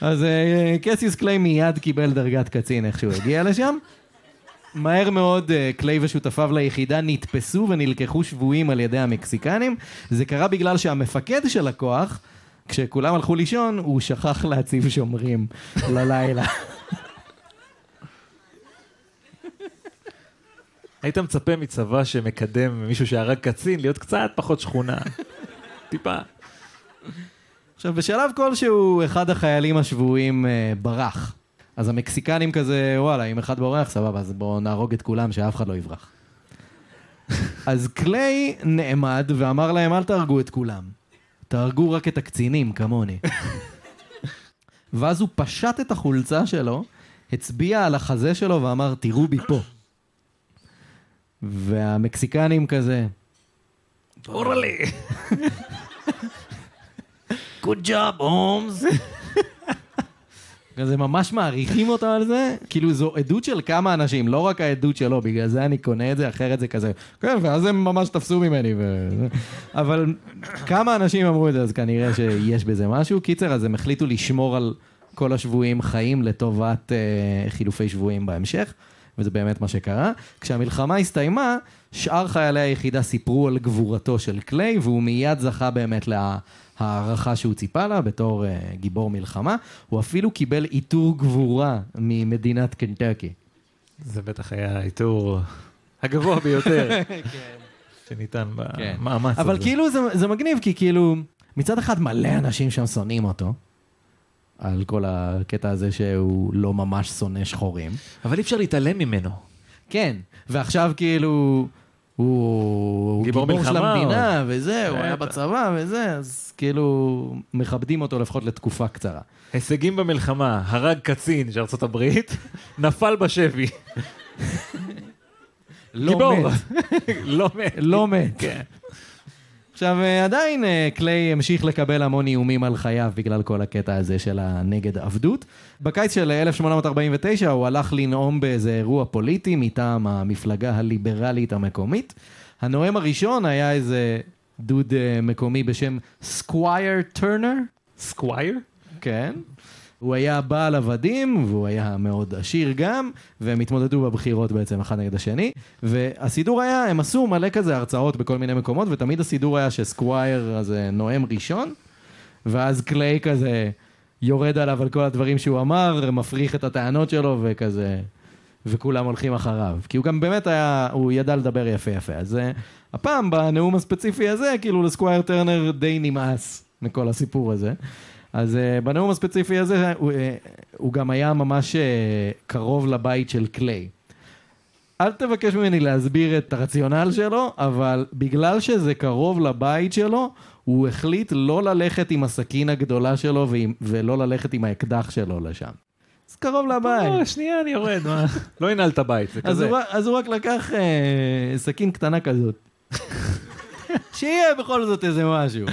אז אה, קסיוס קליי מיד קיבל דרגת קצין איך שהוא הגיע לשם. מהר מאוד אה, קליי ושותפיו ליחידה נתפסו ונלקחו שבויים על ידי המקסיקנים. זה קרה בגלל שהמפקד של הכוח, כשכולם הלכו לישון, הוא שכח להציב שומרים ללילה. היית מצפה מצבא שמקדם מישהו שהרג קצין להיות קצת פחות שכונה. טיפה. עכשיו, בשלב כלשהו, אחד החיילים השבויים אה, ברח. אז המקסיקנים כזה, וואלה, אם אחד בורח, סבבה, אז בואו נהרוג את כולם, שאף אחד לא יברח. אז קליי נעמד ואמר להם, אל תהרגו את כולם. תהרגו רק את הקצינים, כמוני. ואז הוא פשט את החולצה שלו, הצביע על החזה שלו ואמר, תראו בי פה. והמקסיקנים כזה, אורלי. Good job, הומס. כזה ממש מעריכים אותו על זה, כאילו זו עדות של כמה אנשים, לא רק העדות שלו, בגלל זה אני קונה את זה, אחרת זה כזה, כן, ואז הם ממש תפסו ממני, ו... אבל כמה אנשים אמרו את זה, אז כנראה שיש בזה משהו. קיצר, אז הם החליטו לשמור על כל השבויים חיים לטובת אה, חילופי שבויים בהמשך, וזה באמת מה שקרה. כשהמלחמה הסתיימה, שאר חיילי היחידה סיפרו על גבורתו של קליי, והוא מיד זכה באמת להערכה שהוא ציפה לה בתור uh, גיבור מלחמה. הוא אפילו קיבל עיטור גבורה ממדינת קנטקי. זה בטח היה העיטור הגבוה ביותר שניתן כן. במאמץ הזה. אבל כאילו זה, זה מגניב, כי כאילו, מצד אחד מלא אנשים שם שונאים אותו, על כל הקטע הזה שהוא לא ממש שונא שחורים. אבל אי אפשר להתעלם ממנו. כן, ועכשיו כאילו, הוא גיבור גיבור של המדינה, וזה, הוא היה. בצבא וזה, אז כאילו, מכבדים אותו לפחות לתקופה קצרה. הישגים במלחמה, הרג קצין של הברית, נפל בשבי. לא גיבור. מת, לא מת. לא מת. עכשיו, אה, עדיין אה, קליי המשיך לקבל המון איומים על חייו בגלל כל הקטע הזה של הנגד עבדות. בקיץ של 1849 הוא הלך לנאום באיזה אירוע פוליטי מטעם המפלגה הליברלית המקומית. הנואם הראשון היה איזה דוד אה, מקומי בשם סקווייר טרנר. סקווייר? כן. הוא היה בעל עבדים, והוא היה מאוד עשיר גם, והם התמודדו בבחירות בעצם אחד נגד השני. והסידור היה, הם עשו מלא כזה הרצאות בכל מיני מקומות, ותמיד הסידור היה שסקווייר הזה נואם ראשון, ואז קליי כזה יורד עליו על כל הדברים שהוא אמר, מפריך את הטענות שלו, וכזה... וכולם הולכים אחריו. כי הוא גם באמת היה, הוא ידע לדבר יפה יפה. אז uh, הפעם, בנאום הספציפי הזה, כאילו לסקווייר טרנר די נמאס מכל הסיפור הזה. אז uh, בנאום הספציפי הזה, הוא, uh, הוא גם היה ממש קרוב לבית של קליי. אל תבקש ממני להסביר את הרציונל שלו, אבל בגלל שזה קרוב לבית שלו, הוא החליט לא ללכת עם הסכין הגדולה שלו ועם, ולא ללכת עם האקדח שלו לשם. זה קרוב לבית. לא, שנייה, אני יורד, מה? לא ינעל את הבית, זה אז כזה. הוא, אז הוא רק לקח אה, סכין קטנה כזאת. שיהיה בכל זאת איזה משהו.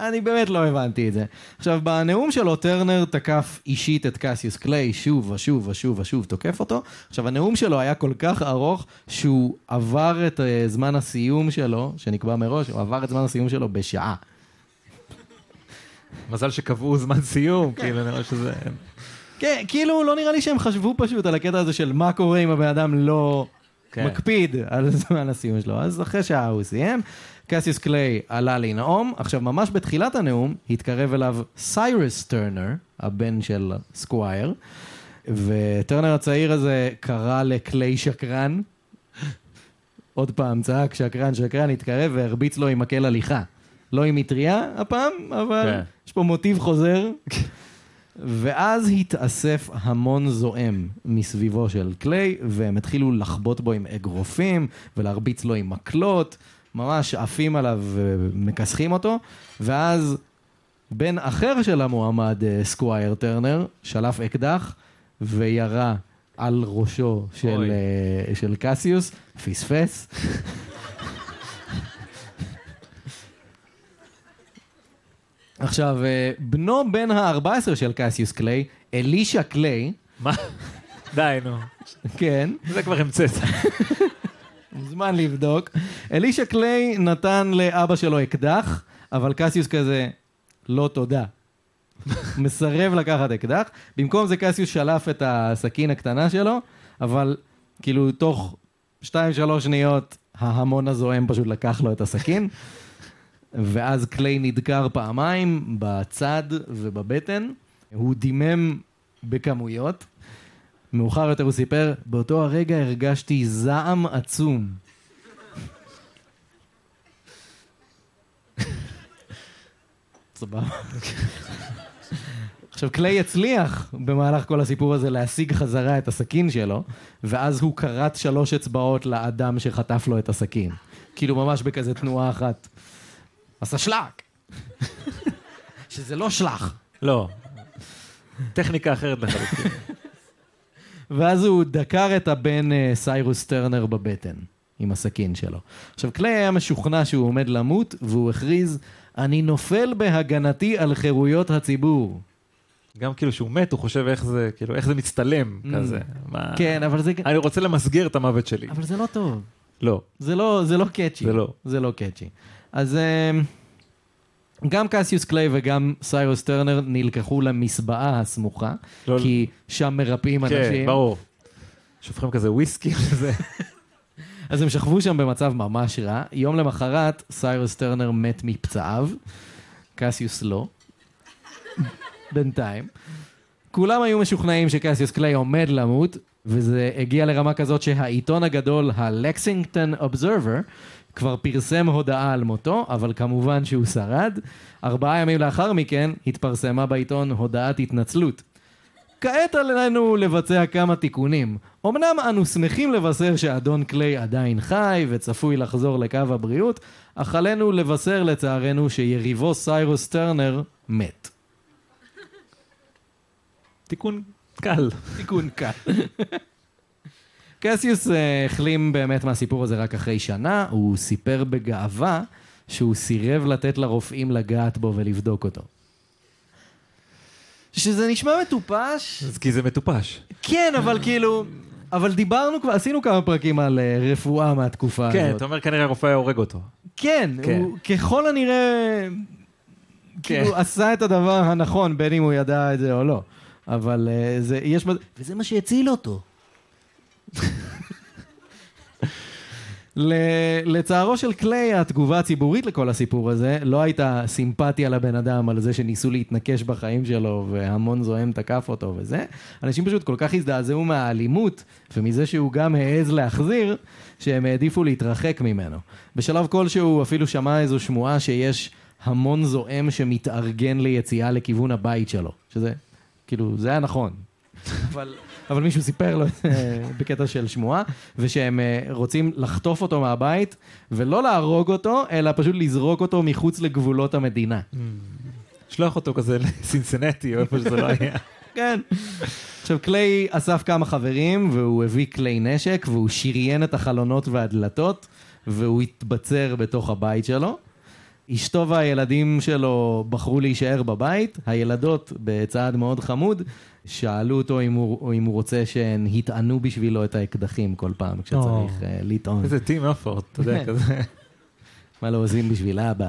אני באמת לא הבנתי את זה. עכשיו, בנאום שלו טרנר תקף אישית את קסיוס קליי, שוב ושוב ושוב ושוב תוקף אותו. עכשיו, הנאום שלו היה כל כך ארוך, שהוא עבר את אה, זמן הסיום שלו, שנקבע מראש, הוא עבר את זמן הסיום שלו בשעה. מזל שקבעו זמן סיום, כאילו, נראה שזה... כן, כאילו, לא נראה לי שהם חשבו פשוט על הקטע הזה של מה קורה אם הבן אדם לא כן. מקפיד על זמן הסיום שלו. אז אחרי שעה הוא סיים, קסיוס קליי עלה לנאום. עכשיו, ממש בתחילת הנאום, התקרב אליו סיירס טרנר, הבן של סקווייר, וטרנר הצעיר הזה קרא לקליי שקרן. עוד פעם, צעק שקרן, שקרן, התקרב והרביץ לו עם מקל הליכה. לא עם מטריה הפעם, אבל כן. יש פה מוטיב חוזר. ואז התאסף המון זועם מסביבו של קליי, והם התחילו לחבוט בו עם אגרופים ולהרביץ לו עם מקלות, ממש עפים עליו ומכסחים אותו, ואז בן אחר של המועמד, אה, סקווייר טרנר, שלף אקדח וירה על ראשו של. אה, של קסיוס, פספס. עכשיו, אה, בנו בן ה-14 של קסיוס קליי, אלישע קליי, מה? די, נו. כן, זה כבר המצאת. מוזמן לבדוק. אלישע קליי נתן לאבא שלו אקדח, אבל קסיוס כזה, לא תודה. מסרב לקחת אקדח. במקום זה קסיוס שלף את הסכין הקטנה שלו, אבל כאילו תוך 2-3 שניות ההמון הזועם פשוט לקח לו את הסכין. ואז קליי נדקר פעמיים בצד ובבטן. הוא דימם בכמויות. מאוחר יותר הוא סיפר, באותו הרגע הרגשתי זעם עצום. סבבה. עכשיו, קליי הצליח במהלך כל הסיפור הזה להשיג חזרה את הסכין שלו, ואז הוא כרת שלוש אצבעות לאדם שחטף לו את הסכין. כאילו ממש בכזה תנועה אחת. עשה שלק! שזה לא שלח. לא. טכניקה אחרת לחלוטין. ואז הוא דקר את הבן אה, סיירוס טרנר בבטן, עם הסכין שלו. עכשיו, קליי היה משוכנע שהוא עומד למות, והוא הכריז, אני נופל בהגנתי על חירויות הציבור. גם כאילו שהוא מת, הוא חושב איך זה, כאילו, איך זה מצטלם, Mm. כזה. מה- כן, אבל זה, אני רוצה למסגר את המוות שלי. אבל זה לא טוב. לא. זה לא, זה לא קאצ'י. זה לא. זה לא קאצ'י. אז אה, גם קסיוס קליי וגם סיירוס טרנר נלקחו למסבעה הסמוכה, לא- כי שם מרפאים כן, אנשים. ברור. שופכים כזה וויסקי וזה. אז הם שכבו שם במצב ממש רע. יום למחרת, סיירוס טרנר מת מפצעיו, קסיוס לא. בינתיים. כולם היו משוכנעים שקסיוס קליי עומד למות, וזה הגיע לרמה כזאת שהעיתון הגדול, ה-Lexington Observer, כבר פרסם הודעה על מותו, אבל כמובן שהוא שרד. ארבעה ימים לאחר מכן התפרסמה בעיתון הודעת התנצלות. כעת עלינו לבצע כמה תיקונים. אמנם אנו שמחים לבשר שאדון קליי עדיין חי וצפוי לחזור לקו הבריאות, אך עלינו לבשר לצערנו שיריבו סיירוס טרנר מת. תיקון קל. תיקון קל. קסיוס אה, החלים באמת מהסיפור הזה רק אחרי שנה, הוא סיפר בגאווה שהוא סירב לתת לרופאים לגעת בו ולבדוק אותו. שזה נשמע מטופש. אז כי זה מטופש. כן, אבל כאילו... אבל דיברנו כבר, עשינו כמה פרקים על אה, רפואה מהתקופה כן, הזאת. אתה אומר כנראה הרופא היה הורג אותו. כן, כן. הוא ככל הנראה... כאילו עשה את הדבר הנכון, בין אם הוא ידע את זה או לא. אבל אה, זה, יש... וזה מה שהציל אותו. לצערו של קליי, התגובה הציבורית לכל הסיפור הזה לא הייתה סימפתיה לבן אדם על זה שניסו להתנקש בחיים שלו והמון זועם תקף אותו וזה. אנשים פשוט כל כך הזדעזעו מהאלימות ומזה שהוא גם העז להחזיר, שהם העדיפו להתרחק ממנו. בשלב כלשהו הוא אפילו שמע איזו שמועה שיש המון זועם שמתארגן ליציאה לכיוון הבית שלו, שזה, כאילו, זה היה נכון. אבל, אבל מישהו סיפר לו את זה בקטע של שמועה, ושהם אה, רוצים לחטוף אותו מהבית, ולא להרוג אותו, אלא פשוט לזרוק אותו מחוץ לגבולות המדינה. שלוח אותו כזה לסינסנטי או איפה שזה לא היה. כן. עכשיו, קליי אסף כמה חברים, והוא הביא כלי נשק, והוא שריין את החלונות והדלתות, והוא התבצר בתוך הבית שלו. אשתו והילדים שלו בחרו להישאר בבית, הילדות, בצעד מאוד חמוד, שאלו אותו אם הוא, אם הוא רוצה שהן יטענו בשבילו את האקדחים כל פעם כשצריך או. uh, לטעון. איזה טים אפורט, אתה יודע, כן. כזה. מה לא עושים בשביל אבא.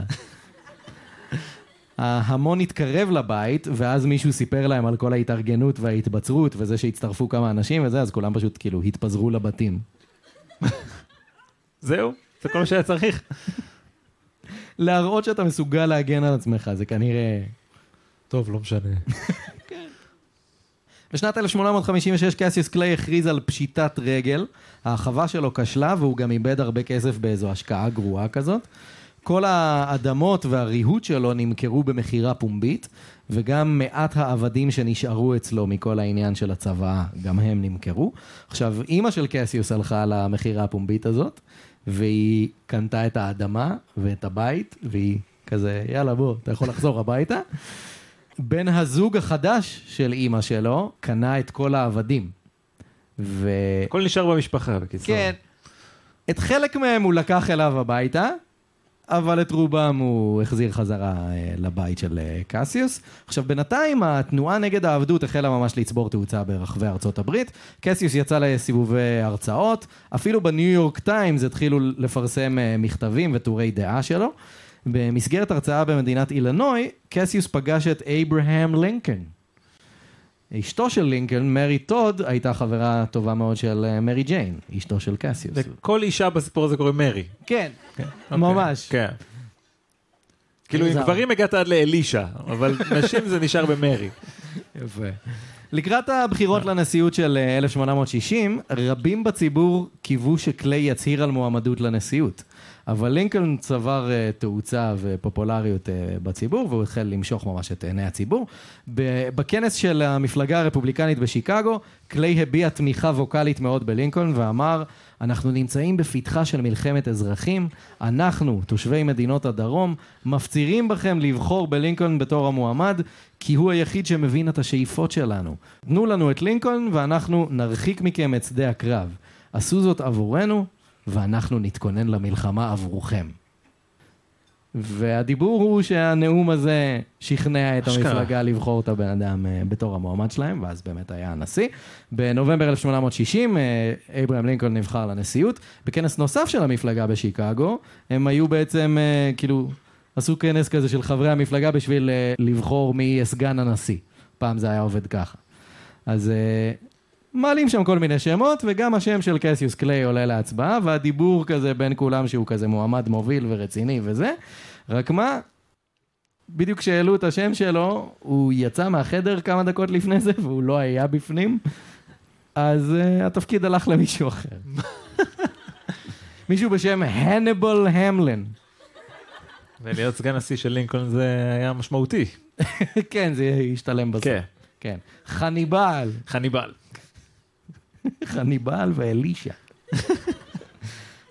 ההמון התקרב לבית, ואז מישהו סיפר להם על כל ההתארגנות וההתבצרות, וזה שהצטרפו כמה אנשים וזה, אז כולם פשוט כאילו התפזרו לבתים. זהו, זה כל מה שהיה צריך. להראות שאתה מסוגל להגן על עצמך, זה כנראה... טוב, לא משנה. בשנת 1856 קסיוס קליי הכריז על פשיטת רגל, ההרחבה שלו כשלה והוא גם איבד הרבה כסף באיזו השקעה גרועה כזאת. כל האדמות והריהוט שלו נמכרו במכירה פומבית, וגם מעט העבדים שנשארו אצלו מכל העניין של הצבא, גם הם נמכרו. עכשיו, אימא של קסיוס הלכה למכירה הפומבית הזאת, והיא קנתה את האדמה ואת הבית, והיא כזה, יאללה בוא, אתה יכול לחזור הביתה. בן הזוג החדש של אימא שלו קנה את כל העבדים. ו... הכל נשאר במשפחה, בקיצור. כן. את חלק מהם הוא לקח אליו הביתה, אבל את רובם הוא החזיר חזרה אה, לבית של אה, קסיוס. עכשיו, בינתיים התנועה נגד העבדות החלה ממש לצבור תאוצה ברחבי ארצות הברית. קסיוס יצא לסיבובי הרצאות, אפילו בניו יורק טיימס התחילו לפרסם אה, מכתבים וטורי דעה שלו. במסגרת הרצאה במדינת אילנוי, קסיוס פגש את אברהם לינקולן. אשתו של לינקולן, מרי טוד, הייתה חברה טובה מאוד של אה, מרי ג'יין, אשתו של קסיוס. לכל אישה בסיפור הזה קוראים מרי. כן, אוקיי. ממש. כן. כאילו עם. גברים הגעת עד לאלישע, אבל נשים זה נשאר במרי. יפה. לקראת הבחירות לנשיאות של אה, 1860, רבים בציבור קיוו שקליי יצהיר על מועמדות לנשיאות. אבל לינקולן צבר אה, תאוצה ופופולריות אה, בציבור, והוא החל למשוך ממש את עיני הציבור. בכנס של המפלגה הרפובליקנית בשיקגו, קליי הביע תמיכה ווקאלית מאוד בלינקולן ואמר, אנחנו נמצאים בפתחה של מלחמת אזרחים, אנחנו, תושבי מדינות הדרום, מפצירים בכם לבחור בלינקולן בתור המועמד, כי הוא היחיד שמבין את השאיפות שלנו. תנו לנו את לינקולן ואנחנו נרחיק מכם את שדה הקרב. עשו זאת עבורנו, ואנחנו נתכונן למלחמה עבורכם. והדיבור הוא שהנאום הזה שכנע את אשכרה. המפלגה לבחור את הבן אדם אה, בתור המועמד שלהם, ואז באמת היה הנשיא. בנובמבר 1860, אה, אברהם לינקולן נבחר לנשיאות. בכנס נוסף של המפלגה בשיקגו, הם היו בעצם, אה, כאילו, עשו כנס כזה של חברי המפלגה בשביל לבחור מי יהיה סגן הנשיא. פעם זה היה עובד ככה. אז מעלים שם כל מיני שמות, וגם השם של קסיוס קליי עולה להצבעה, והדיבור כזה בין כולם שהוא כזה מועמד מוביל ורציני וזה. רק מה, בדיוק כשהעלו את השם שלו, הוא יצא מהחדר כמה דקות לפני זה, והוא לא היה בפנים, אז uh, התפקיד הלך למישהו אחר. מישהו בשם הנבל המלן. ולהיות סגן נשיא של לינקולן זה היה משמעותי. כן, זה השתלם בסוף. כן. כן. חניבל. חניבל. חניבל ואלישע.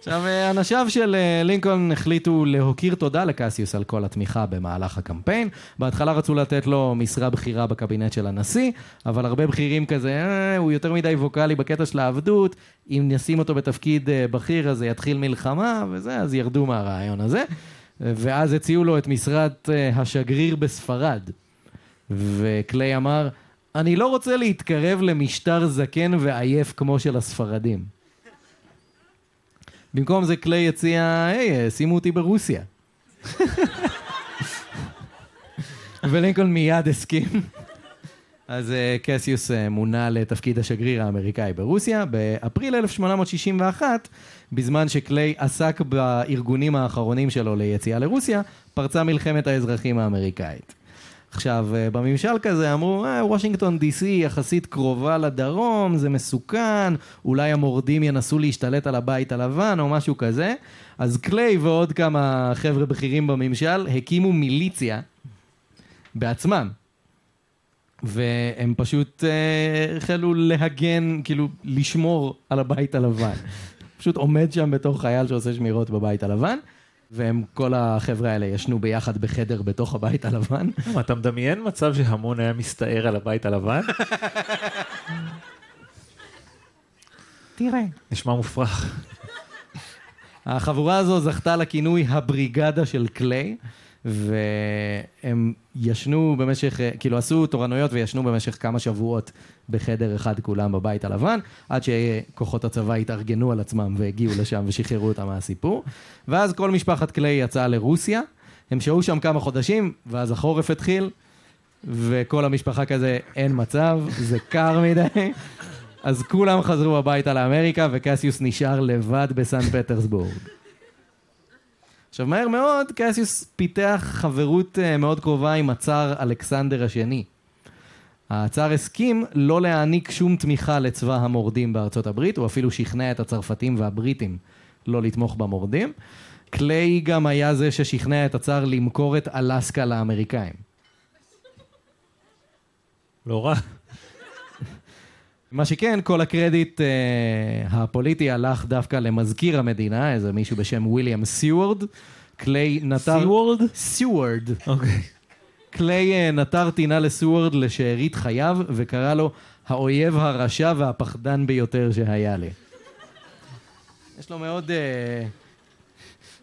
עכשיו, אה, אנשיו של אה, לינקולן החליטו להכיר תודה לקסיוס על כל התמיכה במהלך הקמפיין. בהתחלה רצו לתת לו משרה בכירה בקבינט של הנשיא, אבל הרבה בכירים כזה, אה, הוא יותר מדי ווקאלי בקטע של העבדות, אם נשים אותו בתפקיד אה, בכיר אז יתחיל מלחמה וזה, אז ירדו מהרעיון הזה. ואז הציעו לו את משרת השגריר בספרד. וקליי אמר, אני לא רוצה להתקרב למשטר זקן ועייף כמו של הספרדים. במקום זה קליי הציע, היי, שימו אותי ברוסיה. ולינקולן מיד הסכים. אז uh, קסיוס uh, מונה לתפקיד השגריר האמריקאי ברוסיה. באפריל 1861, בזמן שקליי עסק בארגונים האחרונים שלו ליציאה לרוסיה, פרצה מלחמת האזרחים האמריקאית. עכשיו, uh, בממשל כזה אמרו, אה, וושינגטון די.סי יחסית קרובה לדרום, זה מסוכן, אולי המורדים ינסו להשתלט על הבית הלבן או משהו כזה. אז קליי ועוד כמה חבר'ה בכירים בממשל הקימו מיליציה בעצמם. והם פשוט אה, החלו להגן, כאילו, לשמור על הבית הלבן. פשוט עומד שם בתור חייל שעושה שמירות בבית הלבן, והם, כל החבר'ה האלה ישנו ביחד בחדר בתוך הבית הלבן. מה, אתה מדמיין מצב שהמון היה מסתער על הבית הלבן? תראה. נשמע מופרך. החבורה הזו זכתה לכינוי הבריגדה של קליי, והם ישנו במשך, כאילו עשו תורנויות וישנו במשך כמה שבועות בחדר אחד כולם בבית הלבן, עד שכוחות הצבא התארגנו על עצמם והגיעו לשם ושחררו אותם מהסיפור. ואז כל משפחת קליי יצאה לרוסיה, הם שהו שם כמה חודשים, ואז החורף התחיל, וכל המשפחה כזה, אין מצב, זה קר מדי. אז כולם חזרו הביתה לאמריקה, וקסיוס נשאר לבד בסן פטרסבורג. עכשיו, מהר מאוד, קסיוס פיתח חברות אה, מאוד קרובה עם הצאר אלכסנדר השני. הצאר הסכים לא להעניק שום תמיכה לצבא המורדים בארצות הברית, הוא אפילו שכנע את הצרפתים והבריטים לא לתמוך במורדים. קליי גם היה זה ששכנע את הצאר למכור את אלסקה לאמריקאים. לא רע. מה שכן, כל הקרדיט אה, הפוליטי הלך דווקא למזכיר המדינה, איזה מישהו בשם וויליאם סיוורד. קליי נטר... סיוורד? סיוורד. אוקיי. קליי אה, נטר טינה לסיוורד לשארית חייו, וקרא לו האויב הרשע והפחדן ביותר שהיה לי. יש לו מאוד אה,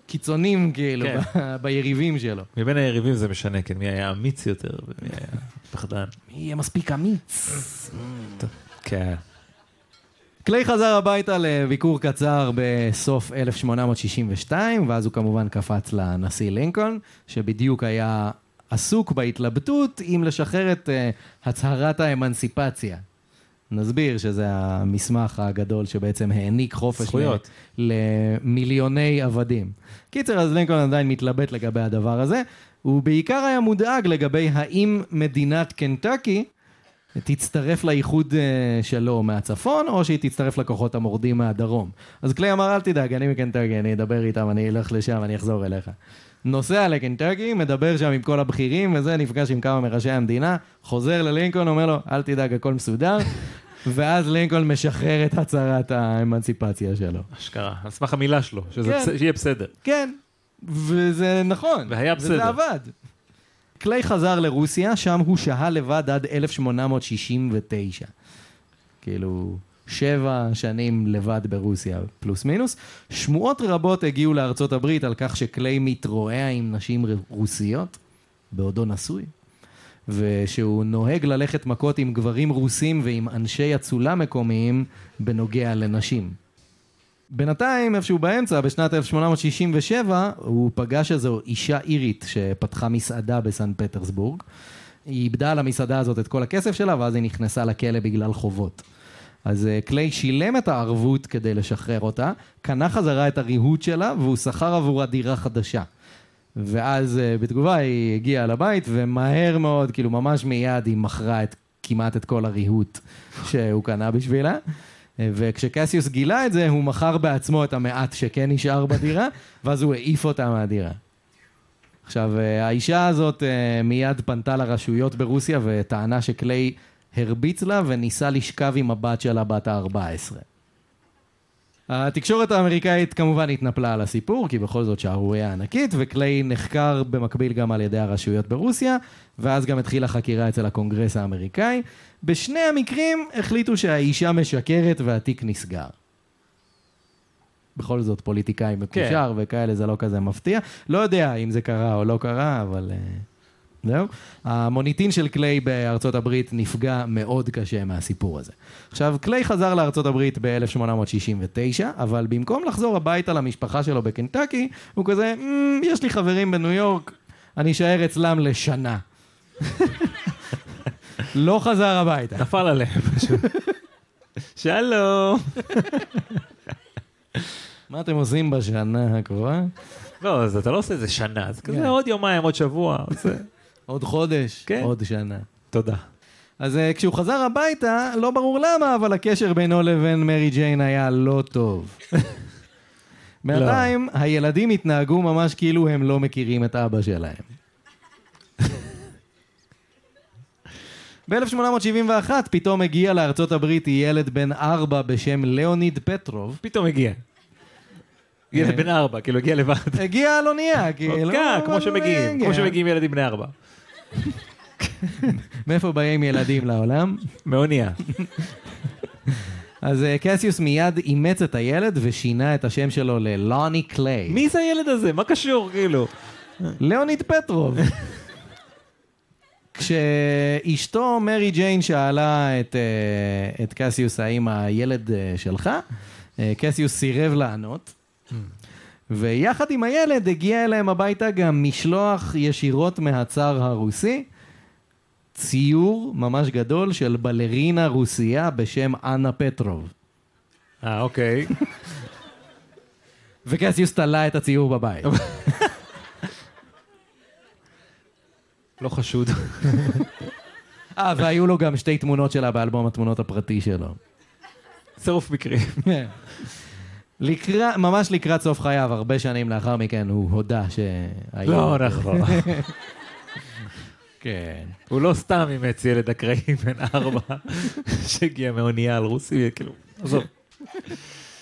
קיצונים, כאילו, כן. ב- ביריבים שלו. מבין היריבים זה משנה, כן, מי היה אמיץ יותר ומי היה פחדן. מי יהיה מספיק אמיץ? כן. קליי חזר הביתה לביקור קצר בסוף 1862, ואז הוא כמובן קפץ לנשיא לינקולן, שבדיוק היה עסוק בהתלבטות אם לשחרר את uh, הצהרת האמנסיפציה. נסביר שזה המסמך הגדול שבעצם העניק חופש זכויות. למיליוני עבדים. קיצר, אז לינקולן עדיין מתלבט לגבי הדבר הזה. הוא בעיקר היה מודאג לגבי האם מדינת קנטקי תצטרף לאיחוד אה, שלו מהצפון, או שהיא תצטרף לכוחות המורדים מהדרום. אז קליי אמר, אל תדאג, אני מקנטקי, אני אדבר איתם, אני אלך לשם, אני אחזור אליך. נוסע לקנטקי, מדבר שם עם כל הבכירים וזה, נפגש עם כמה מראשי המדינה, חוזר ללינקולן, אומר לו, אל תדאג, הכל מסודר. ואז לינקולן משחרר את הצהרת האמנציפציה שלו. אשכרה, על סמך המילה שלו, שזה כן. שיהיה בסדר. כן, וזה נכון. והיה וזה בסדר. עבד. קליי חזר לרוסיה, שם הוא שהה לבד עד 1869. כאילו, שבע שנים לבד ברוסיה, פלוס מינוס. שמועות רבות הגיעו לארצות הברית על כך שקליי מתרועע עם נשים רוסיות, בעודו נשוי, ושהוא נוהג ללכת מכות עם גברים רוסים ועם אנשי אצולה מקומיים בנוגע לנשים. בינתיים, איפשהו באמצע, בשנת 1867, הוא פגש איזו אישה אירית שפתחה מסעדה בסן פטרסבורג. היא איבדה על המסעדה הזאת את כל הכסף שלה, ואז היא נכנסה לכלא בגלל חובות. אז אה, קליי שילם את הערבות כדי לשחרר אותה, קנה חזרה את הריהוט שלה, והוא שכר עבורה דירה חדשה. ואז אה, בתגובה היא הגיעה לבית, ומהר מאוד, כאילו ממש מיד היא מכרה את, כמעט את כל הריהוט שהוא קנה בשבילה. וכשקסיוס גילה את זה, הוא מכר בעצמו את המעט שכן נשאר בדירה, ואז הוא העיף אותה מהדירה. עכשיו, אה, האישה הזאת אה, מיד פנתה לרשויות ברוסיה וטענה שקליי הרביץ לה וניסה לשכב עם הבת שלה בת ה-14. התקשורת האמריקאית כמובן התנפלה על הסיפור, כי בכל זאת שערורייה ענקית, וקליי נחקר במקביל גם על ידי הרשויות ברוסיה, ואז גם התחילה חקירה אצל הקונגרס האמריקאי. בשני המקרים החליטו שהאישה משקרת והתיק נסגר. בכל זאת פוליטיקאי מקושר כן. וכאלה, זה לא כזה מפתיע. לא יודע אם זה קרה או לא קרה, אבל... אה, זהו. המוניטין של קליי בארצות הברית נפגע מאוד קשה מהסיפור הזה. עכשיו, קליי חזר לארצות הברית ב-1869, אבל במקום לחזור הביתה למשפחה שלו בקנטקי, הוא כזה, ממ, יש לי חברים בניו יורק, אני אשאר אצלם לשנה. לא חזר הביתה. נפל עליהם פשוט. שלום. מה אתם עושים בשנה הקרובה? לא, אז אתה לא עושה איזה שנה, זה כזה כן. עוד יומיים, עוד שבוע. עוד חודש, כן. עוד שנה. תודה. אז uh, כשהוא חזר הביתה, לא ברור למה, אבל הקשר בינו לבין מרי ג'יין היה לא טוב. בינתיים, לא. הילדים התנהגו ממש כאילו הם לא מכירים את אבא שלהם. ב-1871 פתאום הגיע לארצות הברית ילד בן ארבע בשם ליאוניד פטרוב. פתאום הגיע. ילד בן ארבע, כאילו הגיע לבד. הגיע על אונייה, כאילו. כן, כמו שמגיעים, כמו שמגיעים ילדים בני ארבע. מאיפה באים ילדים לעולם? מאונייה. אז אה, קסיוס מיד אימץ את הילד ושינה את השם שלו ללוני קליי. מי זה הילד הזה? מה קשור, כאילו? ליאוניד פטרוב. כשאשתו מרי ג'יין שאלה את, אה, את קסיוס האם הילד אה, שלך, קסיוס סירב לענות. ויחד עם הילד הגיע אליהם הביתה גם משלוח ישירות מהצאר הרוסי, ציור ממש גדול של בלרינה רוסייה בשם אנה פטרוב. אה, אוקיי. וקסיוס תלה את הציור בבית. לא חשוד. אה, והיו לו גם שתי תמונות שלה באלבום התמונות הפרטי שלו. צירוף מקרי. כן. לקראת, ממש לקראת סוף חייו, הרבה שנים לאחר מכן, הוא הודה שהיו... לא נכון. כן. הוא לא סתם אימץ ילד אקראי בן ארבע שהגיע מאונייה על רוסי, כאילו, עזוב.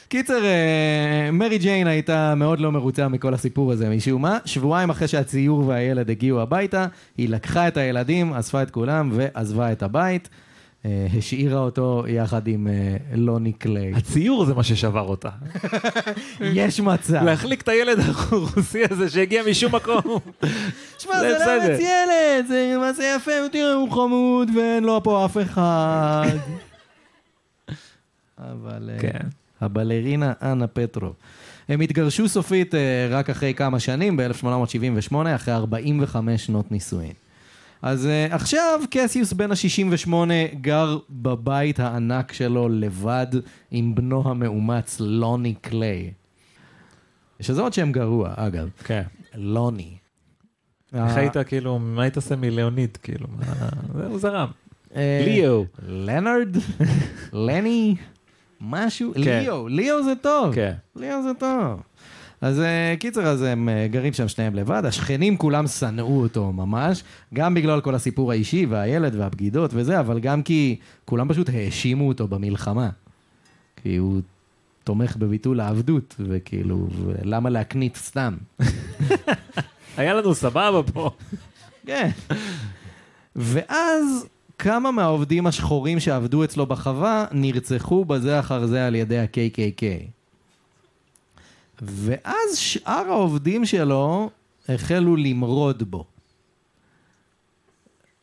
קיצר, אה, מרי ג'יין הייתה מאוד לא מרוצה מכל הסיפור הזה משום מה. שבועיים אחרי שהציור והילד הגיעו הביתה, היא לקחה את הילדים, אספה את כולם ועזבה את הבית. אה, השאירה אותו יחד עם אה, לוני קליי. הציור זה מה ששבר אותה. יש מצב. להחליק את הילד הרוסי הזה שהגיע משום מקום. שמע, זה לא ארץ ילד, זה מעשה יפה, תראה, הוא חמוד ואין לו פה אף אחד. אבל אה, כן. הבלרינה אנה פטרו. הם התגרשו סופית רק אחרי כמה שנים, ב-1878, אחרי 45 שנות נישואין. אז uh, עכשיו קסיוס בן ה-68 גר בבית הענק שלו לבד עם בנו המאומץ לוני קליי. שזה עוד שם גרוע, אגב. כן. לוני. איך היית כאילו, מה היית עושה מלאוניד, כאילו? זהו, זרם. אה, ליאו. לנארד? לני? משהו? כן. ליאו, ליאו זה טוב. כן. ליאו זה טוב. אז אה, קיצר, אז הם אה, גרים שם שניהם לבד, השכנים כולם שנאו אותו ממש, גם בגלל כל הסיפור האישי והילד והבגידות וזה, אבל גם כי כולם פשוט האשימו אותו במלחמה. כי הוא תומך בביטול העבדות, וכאילו, למה להקנית סתם? היה לנו סבבה פה. כן. ואז כמה מהעובדים השחורים שעבדו אצלו בחווה נרצחו בזה אחר זה על ידי ה-KKK. ואז שאר העובדים שלו החלו למרוד בו.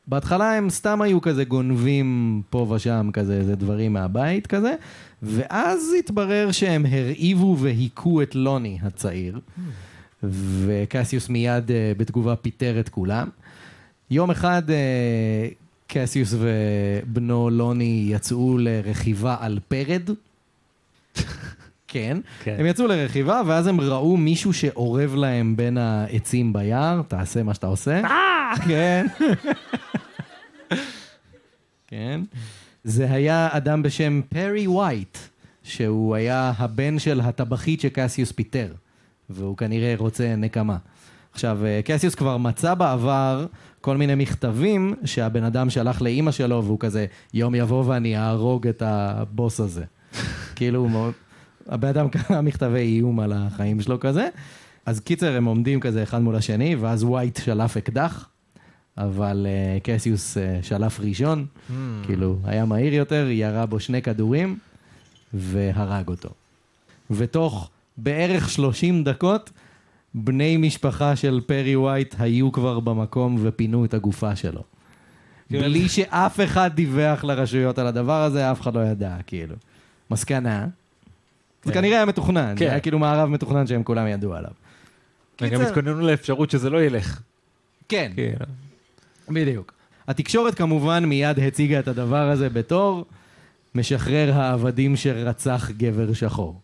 בהתחלה הם סתם היו כזה גונבים פה ושם כזה, איזה דברים מהבית כזה, ואז התברר שהם הרעיבו והיכו את לוני הצעיר, וקסיוס מיד uh, בתגובה פיטר את כולם. יום אחד uh, קסיוס ובנו לוני יצאו לרכיבה על פרד. כן. כן. הם יצאו לרכיבה, ואז הם ראו מישהו שאורב להם בין העצים ביער, תעשה מה שאתה עושה. כן. כן. זה היה אדם בשם פרי וייט, שהוא היה הבן של הטבחית שקסיוס פיטר, והוא כנראה רוצה נקמה. עכשיו, אה, קסיוס כבר מצא בעבר כל מיני מכתבים שהבן אדם שלח לאימא שלו, והוא כזה, יום יבוא ואני אהרוג את הבוס הזה. כאילו, הבן אדם קרא מכתבי איום על החיים שלו כזה. אז קיצר, הם עומדים כזה אחד מול השני, ואז ווייט שלף אקדח, אבל uh, קסיוס uh, שלף ראשון, Hmm. כאילו, היה מהיר יותר, ירה בו שני כדורים, והרג אותו. ותוך בערך 30 דקות, בני משפחה של פרי ווייט היו כבר במקום ופינו את הגופה שלו. כן. בלי שאף אחד דיווח לרשויות על הדבר הזה, אף אחד לא ידע, כאילו. מסקנה, זה כן. כנראה היה מתוכנן, כן. זה היה כאילו מערב מתוכנן שהם כולם ידעו עליו. הם גם קיצר- התכוננו לאפשרות שזה לא ילך. כן, כאילו. בדיוק. התקשורת כמובן מיד הציגה את הדבר הזה בתור משחרר העבדים שרצח גבר שחור.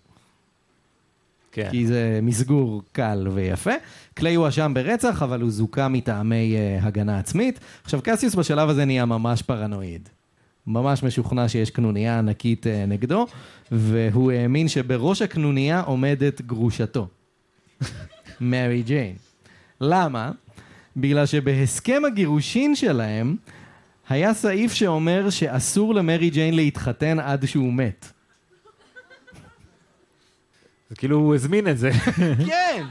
כן. כי זה מסגור קל ויפה. קליי הואשם ברצח, אבל הוא זוכה מטעמי uh, הגנה עצמית. עכשיו, קסיוס בשלב הזה נהיה ממש פרנואיד. ממש משוכנע שיש קנוניה ענקית uh, נגדו, והוא האמין שבראש הקנוניה עומדת גרושתו, מרי ג'יין. למה? בגלל שבהסכם הגירושין שלהם, היה סעיף שאומר שאסור למרי ג'יין להתחתן עד שהוא מת. זה כאילו הוא הזמין את זה. כן!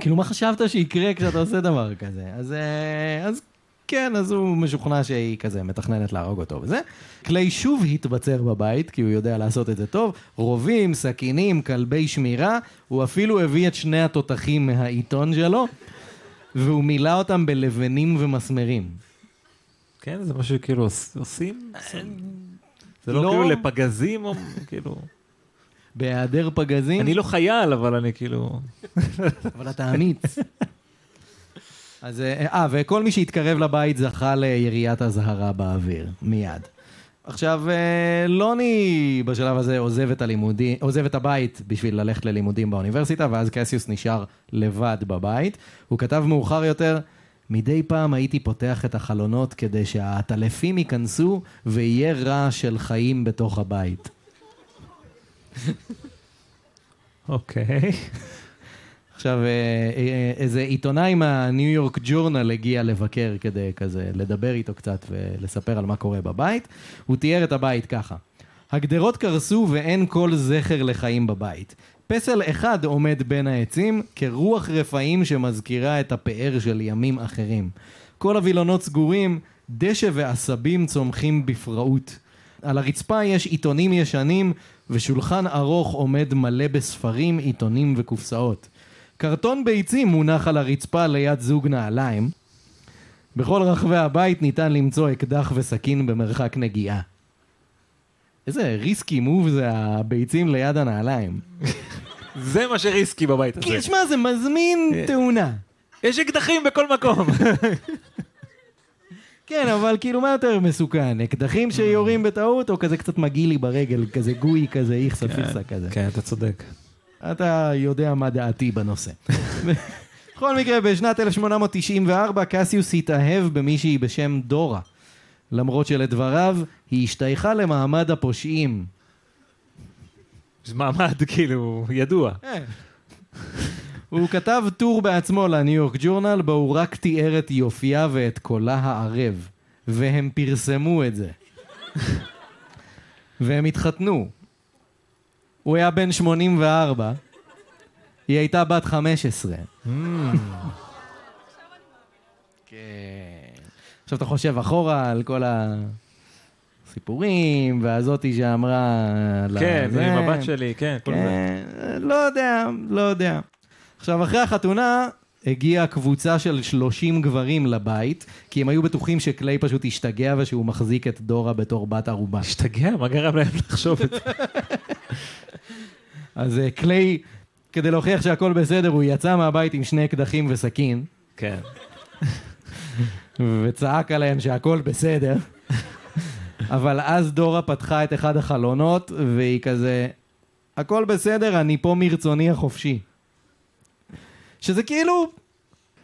כאילו, מה חשבת שיקרה כשאתה עושה דבר כזה? אז, אה, אז כן, אז הוא משוכנע שהיא כזה מתכננת להרוג אותו וזה. קליי שוב התבצר בבית, כי הוא יודע לעשות את זה טוב. רובים, סכינים, כלבי שמירה. הוא אפילו הביא את שני התותחים מהעיתון שלו, והוא מילא אותם בלבנים ומסמרים. כן, זה משהו כאילו עוש- עושים? זה לא לא. כאילו לפגזים או כאילו... בהיעדר פגזים, אני לא חייל, אבל אני כאילו... אבל אתה אמיץ. אז, אה, אה, וכל מי שהתקרב לבית זכה ליריית אזהרה באוויר, מיד. עכשיו, אה, לוני בשלב הזה עוזב את הלימודים, עוזב את הבית בשביל ללכת ללימודים באוניברסיטה, ואז קסיוס נשאר לבד בבית. הוא כתב מאוחר יותר, מדי פעם הייתי פותח את החלונות כדי שהעטלפים ייכנסו ויהיה רעש של חיים בתוך הבית. אוקיי. עכשיו, אה, אה, איזה עיתונאי מהניו יורק ג'ורנל הגיע לבקר כדי כזה לדבר איתו קצת ולספר על מה קורה בבית. הוא תיאר את הבית ככה: הגדרות קרסו ואין כל זכר לחיים בבית. פסל אחד עומד בין העצים כרוח רפאים שמזכירה את הפאר של ימים אחרים. כל הווילונות סגורים, דשא ועשבים צומחים בפראות. על הרצפה יש עיתונים ישנים ושולחן ארוך עומד מלא בספרים, עיתונים וקופסאות. קרטון ביצים מונח על הרצפה ליד זוג נעליים. בכל רחבי הבית ניתן למצוא אקדח וסכין במרחק נגיעה. איזה ריסקי מוב זה הביצים ליד הנעליים. זה מה שריסקי בבית הזה. כי שמע, זה מזמין תאונה. יש אקדחים בכל מקום. כן, אבל כאילו מה יותר מסוכן? אקדחים שיורים בטעות, או כזה קצת מגעיל לי ברגל, כזה גוי כזה, איכסה פיכסה כזה. כן, אתה צודק. אתה יודע מה דעתי בנושא. בכל מקרה, בשנת 1894 קסיוס התאהב במישהי בשם דורה. למרות שלדבריו, היא השתייכה למעמד הפושעים. זה מעמד כאילו ידוע. הוא כתב טור בעצמו לניו יורק ג'ורנל, בו הוא רק תיאר את יופייה ואת קולה הערב. והם פרסמו את זה. והם התחתנו. הוא היה בן 84, היא הייתה בת 15. כן. עכשיו אתה חושב אחורה על כל הסיפורים, והזאתי שאמרה... כן, לזה. עם הבת שלי, כן, כל זה. כן, לא יודע, לא יודע. עכשיו, אחרי החתונה, הגיעה קבוצה של 30 גברים לבית, כי הם היו בטוחים שקליי פשוט השתגע ושהוא מחזיק את דורה בתור בת ערובה. השתגע, מה גרם להם לחשוב את זה? אז אה, קליי, כדי להוכיח שהכל בסדר, הוא יצא מהבית עם שני אקדחים וסכין, כן. וצעק עליהם שהכל בסדר. אבל אז דורה פתחה את אחד החלונות, והיא כזה, הכל בסדר, אני פה מרצוני החופשי. שזה כאילו,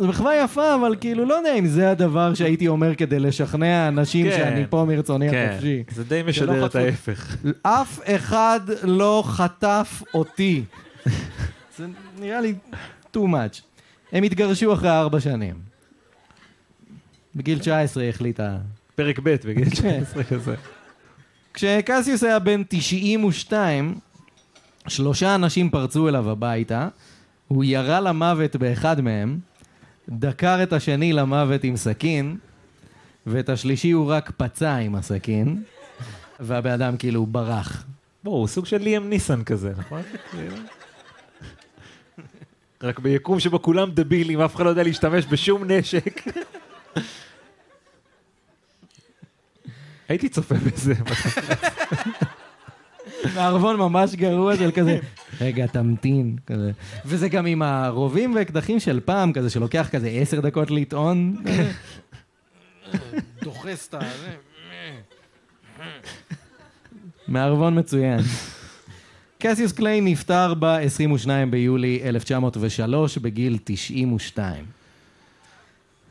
זו מחווה יפה, אבל כאילו, לא יודע אם זה הדבר שהייתי אומר כדי לשכנע אנשים כן. שאני פה מרצוני כן, החופשי. זה די משדר את ההפך. אף אחד לא חטף אותי. זה נראה לי too much. הם התגרשו אחרי ארבע שנים. בגיל 19 היא החליטה... פרק ב' בגיל כן. 19 כזה. כשקסיוס היה בן 92, שלושה אנשים פרצו אליו הביתה, הוא ירה למוות באחד מהם, דקר את השני למוות עם סכין, ואת השלישי הוא רק פצע עם הסכין, והבן אדם כאילו ברח. בואו, הוא סוג של ליאם ניסן כזה, נכון? רק ביקום שבו כולם דבילים, אף אחד לא יודע להשתמש בשום נשק. הייתי צופה בזה. מערבון ממש גרוע של כזה, רגע, תמתין, כזה. וזה גם עם הרובים ואקדחים של פעם, כזה, שלוקח כזה עשר דקות לטעון. דוחס את ה... מערבון מצוין. קסיוס קליי נפטר ב-22 ביולי 1903 בגיל 92.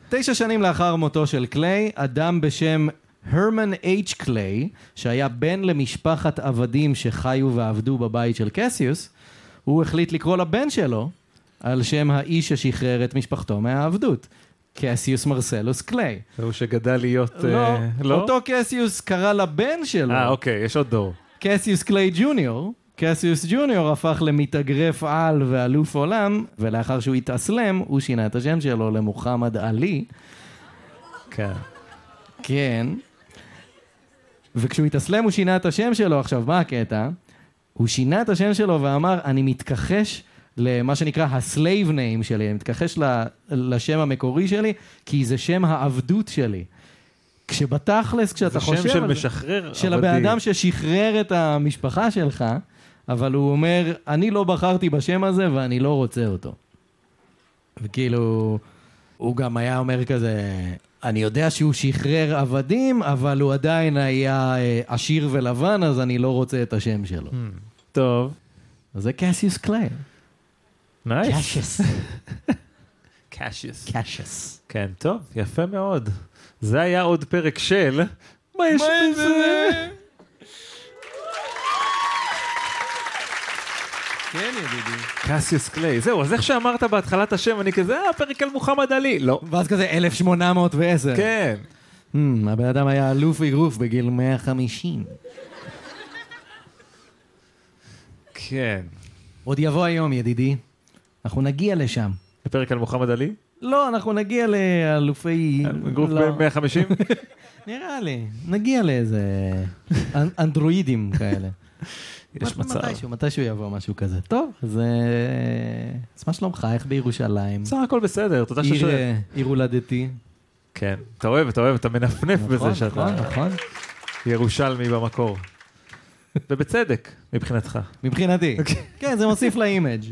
תשע שנים לאחר מותו של קליי, אדם בשם הרמן אייץ' קליי, שהיה בן למשפחת עבדים שחיו ועבדו בבית של קסיוס, הוא החליט לקרוא לבן שלו על שם האיש ששחרר את משפחתו מהעבדות, קסיוס מרסלוס קליי. הוא שגדל להיות... לא, אה, לא? אותו קסיוס קרא לבן שלו. אה, אוקיי, יש עוד דור. קסיוס קליי ג'וניור, קסיוס ג'וניור הפך למתאגרף על ואלוף עולם, ולאחר שהוא התאסלם, הוא שינה את השם שלו למוחמד עלי. כן. כן. וכשהוא התאסלם הוא שינה את השם שלו, עכשיו מה הקטע? הוא שינה את השם שלו ואמר, אני מתכחש למה שנקרא ה-slave name שלי, אני מתכחש ל- לשם המקורי שלי, כי זה שם העבדות שלי. כשבתכלס, כשאתה זה חושב שם של זה... משחרר של. הבן אדם ששחרר את המשפחה שלך, אבל הוא אומר, אני לא בחרתי בשם הזה ואני לא רוצה אותו. וכאילו, הוא גם היה אומר כזה, אני יודע שהוא שחרר עבדים, אבל הוא עדיין היה אה, עשיר ולבן, אז אני לא רוצה את השם שלו. הממ, טוב. אז זה קסיוס קליי. nice. קשיוס. קשיוס. קשיוס. כן, טוב, יפה מאוד. זה היה עוד פרק של... מה יש בזה? כן, ידידי. קסיוס קליי. זהו, אז איך שאמרת בהתחלת השם, אני כזה, אה, פרק על מוחמד עלי. לא. ואז כזה 1810. כן. Hmm, הבן אדם היה אלוף אגרוף בגיל 150. כן. עוד יבוא היום, ידידי. אנחנו נגיע לשם. לפרק על מוחמד עלי? לא, אנחנו נגיע לאלופי... גרוף לא. ב-150? נראה לי. נגיע לאיזה... אנ- אנדרואידים כאלה. יש מצב. מתישהו, מתישהו יבוא משהו כזה. טוב, אז... אה, אז מה שלומך? איך בירושלים? בסך הכל בסדר, תודה ששואל. אה, עיר הולדתי. כן. אתה אוהב, אתה אוהב, אתה מנפנף נכון, בזה שאתה נכון, נכון. ירושלמי במקור. ובצדק, מבחינתך. מבחינתי. כן, זה מוסיף לאימג'.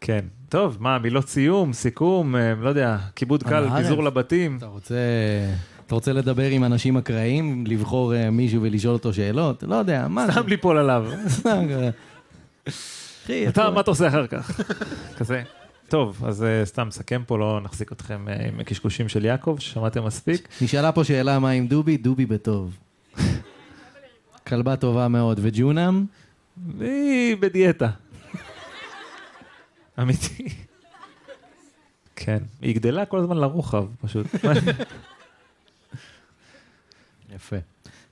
כן. טוב, מה, מילות סיום, סיכום, אה, לא יודע, כיבוד קל. פיזור לבתים. אתה רוצה... אתה רוצה לדבר עם אנשים אקראיים, לבחור אה, מישהו ולשאול אותו שאלות? לא יודע, מה זה? סתם ליפול עליו. סתם. אחי, אתה, מה אתה עושה אחר כך? כזה. טוב, אז אה, סתם נסכם פה, לא נחזיק אתכם אה, עם קשקושים של יעקב, ששמעתם מספיק. נשאלה פה שאלה מה עם דובי, דובי בטוב. כלבה טובה מאוד. וג'ונם? היא בדיאטה. אמיתי. כן, היא גדלה כל הזמן לרוחב, פשוט. יפה.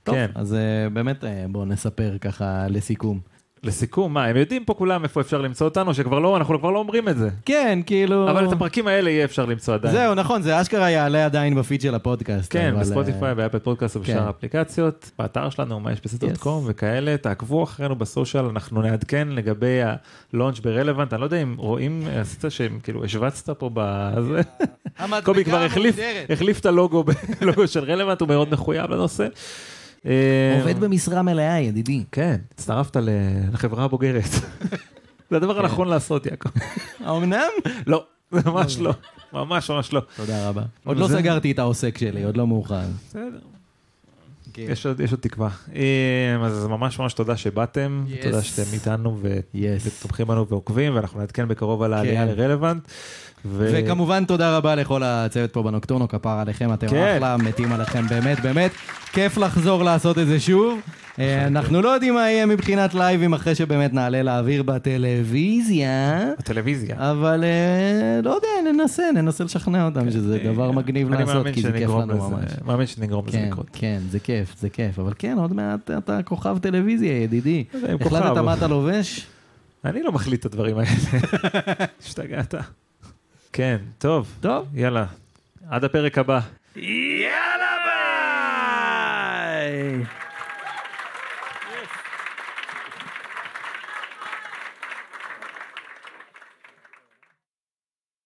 טוב, כן. אז אה, באמת אה, בואו נספר ככה לסיכום. לסיכום, מה, הם יודעים פה כולם איפה אפשר למצוא אותנו, שכבר לא, אנחנו כבר לא אומרים את זה. כן, כאילו... אבל את הפרקים האלה יהיה אפשר למצוא עדיין. זהו, נכון, זה אשכרה יעלה עדיין בפיד של הפודקאסט. כן, אבל, בספוטיפיי, אה, באפל פודקאסט ובשאר כן. האפליקציות, באתר שלנו, מה יש Yes. בסט.קום וכאלה, תעקבו אחרינו בסושיאל, אנחנו נעדכן לגבי הלונץ' ברלוונט, אני לא יודע אם רואים, עשית שהם כאילו השווצת פה בזה, קובי כבר החליף. החליף את הלוגו של רלוונט, הוא מאוד מחויב לנושא. אה, עובד במשרה מלאה, ידידי. כן, הצטרפת לחברה הבוגרת. זה הדבר הנכון לעשות, יעקב. האמנם? לא, ממש לא, ממש ממש לא. תודה רבה. עוד לא סגרתי את העוסק שלי, עוד לא מאוחר. בסדר, כן. יש עוד יש עוד תקווה. אה, אז ממש ממש תודה שבאתם, Yes. תודה שאתם איתנו ו- Yes. ותומכים בנו ועוקבים, ואנחנו נעדכן בקרוב על העלייה כן. לרלוונט. ו- וכמובן תודה רבה לכל הצוות פה בנוקטורנו, כפר עליכם, אתם כן. אחלה, מתים עליכם באמת, באמת. כיף לחזור לעשות את זה שוב. אה, אנחנו לא יודעים מה יהיה מבחינת לייבים אחרי שבאמת נעלה לאוויר בטלוויזיה, בטלוויזיה. אבל אה, לא יודע, ננסה, ננסה לשכנע אותם שזה אה, דבר מגניב אני לעשות, כי זה כיף לנו ממש. מאמין שנגרום לזה כן, לקרות. כן, זה כיף, זה כיף, אבל כן, עוד מעט אתה כוכב טלוויזיה, ידידי. החלטת. מה אתה לובש? אני לא מחליט את הדברים האלה. השתגעת. כן, טוב, טוב. יאללה. עד הפרק הבא. יאללה.